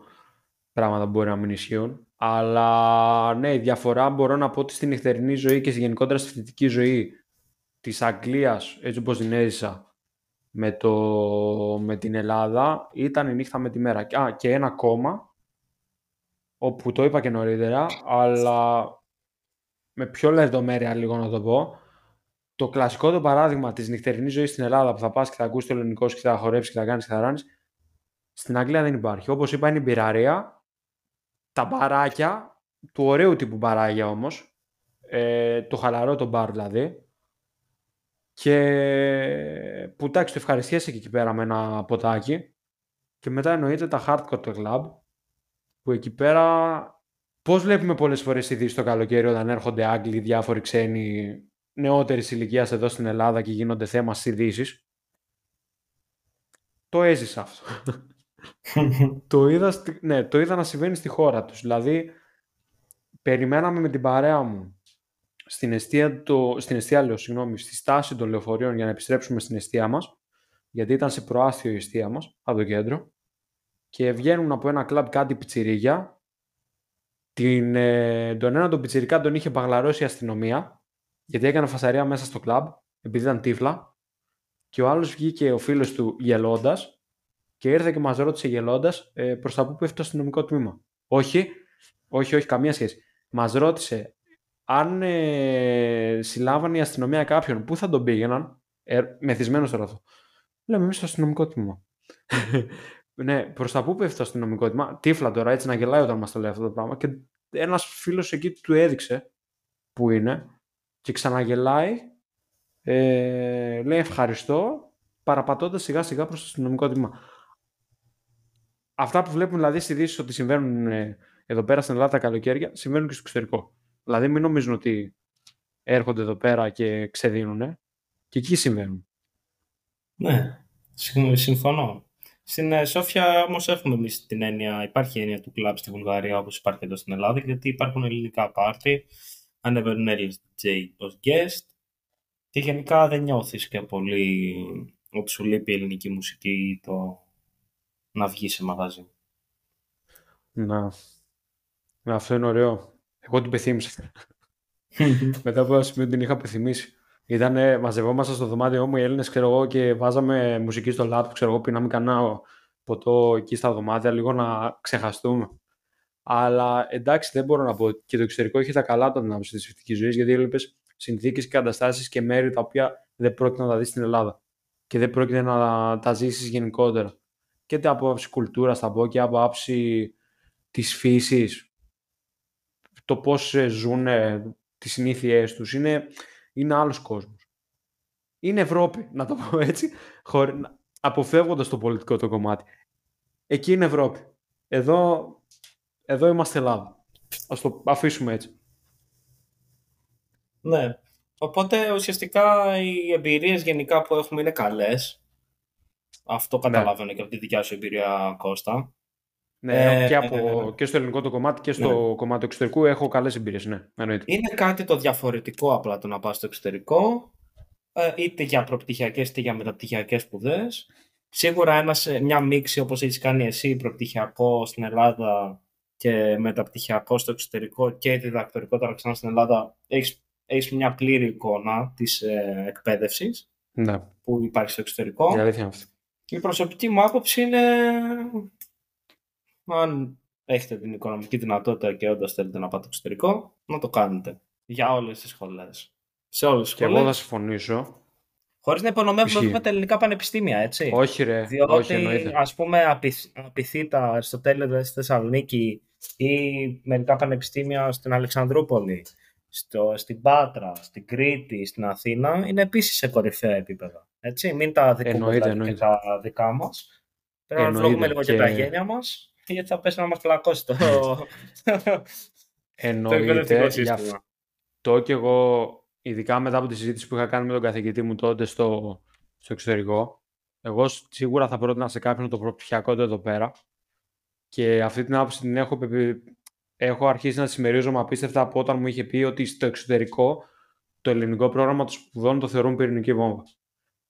πράγματα που μπορεί να μην ισχύουν. Αλλά ναι, η διαφορά μπορώ να πω ότι στην νυχτερινή ζωή και στη γενικότερα στη θετική ζωή της Αγγλίας, έτσι όπως την έζησα, με, το, με την Ελλάδα, ήταν η νύχτα με τη μέρα. Α, και ένα ακόμα, όπου το είπα και νωρίτερα, αλλά με πιο λεπτομέρεια λίγο να το πω, το κλασικό το παράδειγμα της νυχτερινής ζωής στην Ελλάδα που θα πας και θα ακούσεις το ελληνικό και θα χορέψεις και θα κάνεις και θα ράνεις, Στην Αγγλία δεν υπάρχει. Όπως είπα είναι η μπειραρία, τα μπαράκια, του ωραίου τύπου μπαράκια όμως, ε, το χαλαρό το μπαρ δηλαδή, και που εντάξει το ευχαριστιέσαι και εκεί πέρα με ένα ποτάκι. Και μετά εννοείται τα hardcore το club, που εκεί πέρα Πώς βλέπουμε πολλές φορές ειδήσει το καλοκαίρι όταν έρχονται Άγγλοι, διάφοροι ξένοι νεότερης ηλικίας εδώ στην Ελλάδα και γίνονται θέμα στις ειδήσεις; Το έζησα αυτό. Το, είδα, ναι, το είδα να συμβαίνει στη χώρα τους. Δηλαδή, περιμέναμε με την παρέα μου στην αιστεία, το, στην αιστεία λέω, συγγνώμη, στη στάση των λεωφορείων για να επιστρέψουμε στην αιστεία μας, γιατί ήταν σε προάστιο η αιστεία μας, από το κέντρο, και βγαίνουν από ένα κλαμπ κάτι πιτσιρίγια, την, ε, τον ένα τον πιτσιρικά τον είχε παγλαρώσει η αστυνομία, γιατί έκανε φασαρία μέσα στο κλαμπ, επειδή ήταν τύφλα, και ο άλλος βγήκε ο φίλος του γελώντας και ήρθε και μας ρώτησε γελώντας ε, προς τα που πέφτει το αστυνομικό τμήμα. Όχι, όχι, όχι, καμία σχέση. Μας ρώτησε αν ε, συλλάβανε η αστυνομία κάποιον, πού θα τον πήγαιναν, ε, μεθυσμένος τώρα αυτό. Λέμε εμείς στο αστυνομικό τμήμα. ναι, προς τα πού πέφτει το αστυνομικό τμήμα. Τύφλα τώρα, έτσι να γελάει όταν μας το λέει αυτό το πράγμα. Και ένας φίλος εκεί του έδειξε που είναι και ξαναγελάει. Ε, λέει ευχαριστώ, παραπατώντας σιγά σιγά προς το αστυνομικό τμήμα. Αυτά που βλέπουμε δηλαδή στι ειδήσει ότι συμβαίνουν ε, εδώ πέρα στην Ελλάδα τα καλοκαίρια, συμβαίνουν και στο εξωτερικό. Δηλαδή μην νομίζουν ότι έρχονται εδώ πέρα και ξεδίνουν. Και εκεί συμβαίνουν. Ναι, συμφωνώ. Στην ε, Σόφια όμως έχουμε εμείς την έννοια, υπάρχει η έννοια του κλαμπ στη Βουλγαρία όπως υπάρχει εδώ στην Ελλάδα, γιατί υπάρχουν ελληνικά πάρτι, ανεβαίνουν Έλληνε DJ ω guest και γενικά δεν νιώθεις και πολύ ότι σου λείπει η ελληνική μουσική ή το να βγει σε μαγαζί. Να. Αυτό είναι ωραίο. Εγώ την πεθύμισα. Μετά από ένα σημείο την είχα πεθυμίσει. Ήταν, μαζευόμασταν στο δωμάτιό μου οι Έλληνες, ξέρω εγώ, και βάζαμε μουσική στο λάπτο, ξέρω εγώ, πίναμε κανένα ποτό εκεί στα δωμάτια, λίγο να ξεχαστούμε. Αλλά εντάξει, δεν μπορώ να πω. Και το εξωτερικό έχει τα καλά του ανάψη τη φυσική ζωή, γιατί έβλεπες συνθήκες και καταστάσεις και μέρη τα οποία δεν πρόκειται να τα δεις στην Ελλάδα. Και δεν πρόκειται να τα ζήσεις γενικότερα. Και από άψη κουλτούρας, θα πω, και από άψη της φύσης, το πώς ε, ζουν τις συνήθειές τους. Είναι, είναι άλλος κόσμος. Είναι Ευρώπη, να το πω έτσι, χωρί, αποφεύγοντας το πολιτικό το κομμάτι. Εκεί είναι Ευρώπη. Εδώ, εδώ είμαστε Ελλάδα. Ας το αφήσουμε έτσι. Ναι. Οπότε ουσιαστικά οι εμπειρίες γενικά που έχουμε είναι καλές. Αυτό ναι. καταλαβαίνω και από τη δικιά σου εμπειρία Κώστα. Ναι, ε, και, από, ναι, ναι, ναι. και στο ελληνικό το κομμάτι και στο ναι. κομμάτι του εξωτερικού έχω καλές εμπειρίες, ναι, εννοείται. Είναι κάτι το διαφορετικό απλά το να πας στο εξωτερικό, ε, είτε για προπτυχιακές είτε για μεταπτυχιακές σπουδές. Σίγουρα ένας, ε, μια μίξη όπως έχεις κάνει εσύ, προπτυχιακό στην Ελλάδα και μεταπτυχιακό στο εξωτερικό και διδακτορικό τώρα ξανά στην Ελλάδα, έχεις, έχεις μια πλήρη εικόνα της ε, εκπαίδευσης ναι. που υπάρχει στο εξωτερικό. Η αλήθεια αυτή. Η προσωπική μου άποψη είναι αν έχετε την οικονομική δυνατότητα και όντως θέλετε να πάτε εξωτερικό, να το κάνετε. Για όλες τις σχολές. Σε όλες τις σχολέ. Και εγώ θα συμφωνήσω. Χωρίς να υπονομεύουμε βέβαια τα ελληνικά πανεπιστήμια, έτσι. Όχι, ρε. Διότι, όχι, εννοείται. ας πούμε, απειθεί τα Αριστοτέλεια στη Θεσσαλονίκη ή μερικά πανεπιστήμια στην Αλεξανδρούπολη, στο, στην Πάτρα, στην Κρήτη, στην Αθήνα, είναι επίσης σε κορυφαία επίπεδα. Έτσι, μην τα δικούμε δηλαδή, και τα δικά μας. Πρέπει να βρούμε λίγο και... και τα γένια μας γιατί θα πέσει να μας πλακώσει το, Εννοείται, γι' αυτό και εγώ, ειδικά μετά από τη συζήτηση που είχα κάνει με τον καθηγητή μου τότε στο, στο εξωτερικό, εγώ σίγουρα θα πρότεινα σε κάποιον το προπτυχιακό εδώ πέρα και αυτή την άποψη την έχω, έχω αρχίσει να συμμερίζομαι απίστευτα από όταν μου είχε πει ότι στο εξωτερικό το ελληνικό πρόγραμμα των σπουδών το θεωρούν πυρηνική βόμβα.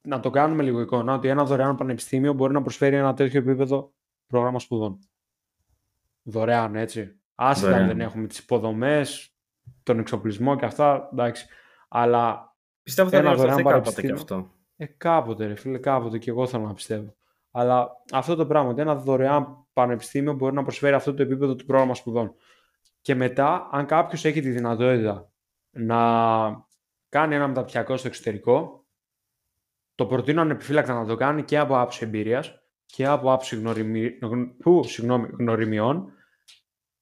Να το κάνουμε λίγο εικόνα ότι ένα δωρεάν πανεπιστήμιο μπορεί να προσφέρει ένα τέτοιο επίπεδο πρόγραμμα σπουδών δωρεάν, έτσι. Άσχετα δεν έχουμε τις υποδομές, τον εξοπλισμό και αυτά, εντάξει. Αλλά Πιστεύω ότι θα δωρεάν κάποτε και αυτό. Ε, κάποτε ρε φίλε, κάποτε και εγώ θέλω να πιστεύω. Αλλά αυτό το πράγμα, ότι ένα δωρεάν πανεπιστήμιο μπορεί να προσφέρει αυτό το επίπεδο του πρόγραμμα σπουδών. Και μετά, αν κάποιος έχει τη δυνατότητα να κάνει ένα μεταπτυχιακό στο εξωτερικό, το προτείνω ανεπιφύλακτα να το κάνει και από άψη εμπειρίας και από άποψη γνωριμι... Που, συγγνώμη, γνωριμιών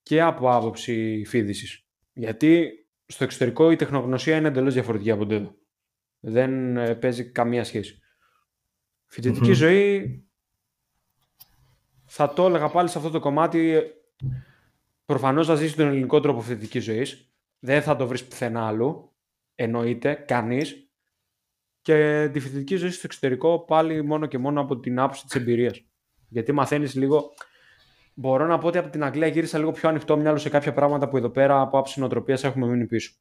και από άποψη φίδησης. Γιατί στο εξωτερικό η τεχνογνωσία είναι εντελώς διαφορετική από εδώ. Δεν ε, παίζει καμία σχέση. Φοιτητική ζωή θα το έλεγα πάλι σε αυτό το κομμάτι προφανώς θα ζήσει τον ελληνικό τρόπο φοιτητικής ζωής. Δεν θα το βρεις πουθενά άλλου. Εννοείται, κανείς. Και τη φοιτητική ζωή στο εξωτερικό πάλι μόνο και μόνο από την άποψη της εμπειρίας. Γιατί μαθαίνεις λίγο. Μπορώ να πω ότι από την Αγγλία γύρισα λίγο πιο ανοιχτό μυαλό σε κάποια πράγματα που εδώ πέρα από άψη νοοτροπίας έχουμε μείνει πίσω.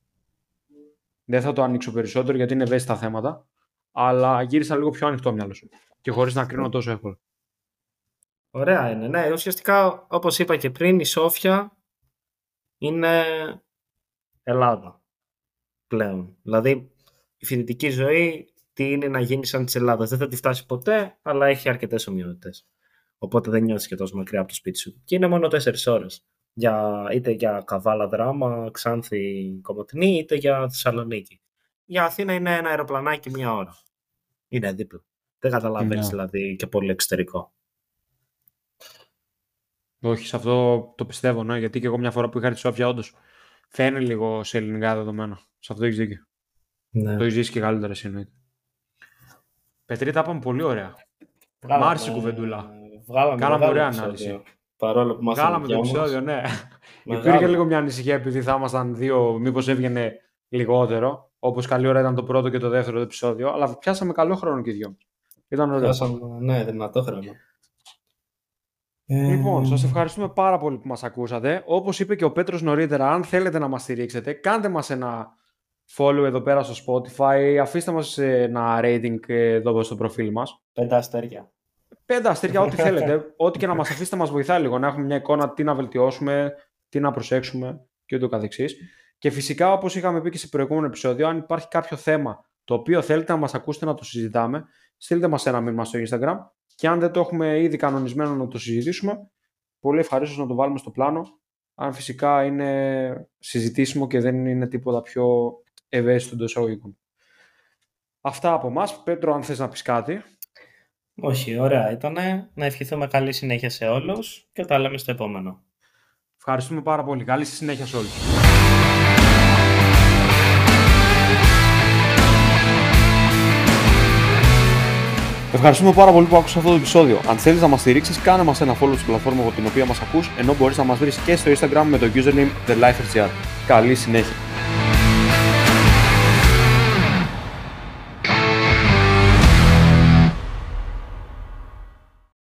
Δεν θα το ανοίξω περισσότερο γιατί είναι ευαίσθητα θέματα. Αλλά γύρισα λίγο πιο ανοιχτό μυαλό Και χωρίς να κρίνω τόσο εύκολα. Ωραία είναι. Ναι, ουσιαστικά όπως είπα και πριν, η Σόφια είναι Ελλάδα πλέον. Δηλαδή η φοιτητική ζωή τι είναι να γίνει σαν της Ελλάδας. Δεν θα τη φτάσει ποτέ, αλλά έχει αρκετές ομοιότητες. Οπότε δεν νιώθεις και τόσο μακριά από το σπίτι σου. Και είναι μόνο 4 ώρες. Για, είτε για καβάλα δράμα, Ξάνθη Κομωτινή, είτε για Θεσσαλονίκη. Για Αθήνα είναι ένα αεροπλανάκι μία ώρα. Είναι δίπλα. Δεν καταλαβαίνεις ναι. δηλαδή και πολύ εξωτερικό. Όχι, σε αυτό το πιστεύω, ναι, γιατί και εγώ μια φορά που είχα τη Σόφια, όντως φαίνει λίγο σε ελληνικά δεδομένα. Σε αυτό έχεις δίκιο. Ναι. Το έχεις ζήσει και καλύτερα, εσύ εννοείται. Πετρί, τα είπαμε πολύ ωραία. Βγάλαμε, Μ' άρεσε η κουβεντούλα. Βγάλαμε, Κάναμε ωραία ανάλυση. Παρόλο που μας Βγάλαμε το επεισόδιο, ναι. Υπήρχε λίγο μια ανησυχία επειδή θα ήμασταν δύο, μήπως έβγαινε λιγότερο. Όπως καλή ώρα ήταν το πρώτο και το δεύτερο επεισόδιο. Αλλά πιάσαμε καλό χρόνο και δυο. Ήταν ωραίο. Πιάσαμε, ναι, δυνατό χρόνο. Λοιπόν, σας ευχαριστούμε πάρα πολύ που μας ακούσατε. Όπως είπε και ο Πέτρος νωρίτερα, αν θέλετε να μας στηρίξετε, κάντε μας ένα follow εδώ πέρα στο Spotify, αφήστε μας ένα rating εδώ στο προφίλ μας. Πέντε αστέρια. Πέντε αστέρια, ό,τι θέλετε. ό,τι και να μας αφήσετε μας βοηθάει λίγο, να έχουμε μια εικόνα τι να βελτιώσουμε, τι να προσέξουμε και ούτω καθεξής. Και φυσικά, όπως είχαμε πει και σε προηγούμενο επεισόδιο, αν υπάρχει κάποιο θέμα το οποίο θέλετε να μας ακούσετε να το συζητάμε, στείλτε μας ένα μήνυμα στο Instagram και αν δεν το έχουμε ήδη κανονισμένο να το συζητήσουμε, πολύ ευχαρίστως να το βάλουμε στο πλάνο. Αν φυσικά είναι συζητήσιμο και δεν είναι τίποτα πιο ευαίσθητο εντό εισαγωγικών. Αυτά από εμάς. Πέτρο, αν θες να πεις κάτι. Όχι, ωραία ήταν. Να ευχηθούμε καλή συνέχεια σε όλους και τα λέμε στο επόμενο. Ευχαριστούμε πάρα πολύ. Καλή συνέχεια σε όλους. Ευχαριστούμε πάρα πολύ που άκουσες αυτό το επεισόδιο. Αν θέλεις να μας στηρίξεις, κάνε μας ένα follow στην πλατφόρμα από την οποία μας ακούς, ενώ μπορείς να μας βρεις και στο Instagram με το username TheLifeRGR. Καλή συνέχεια!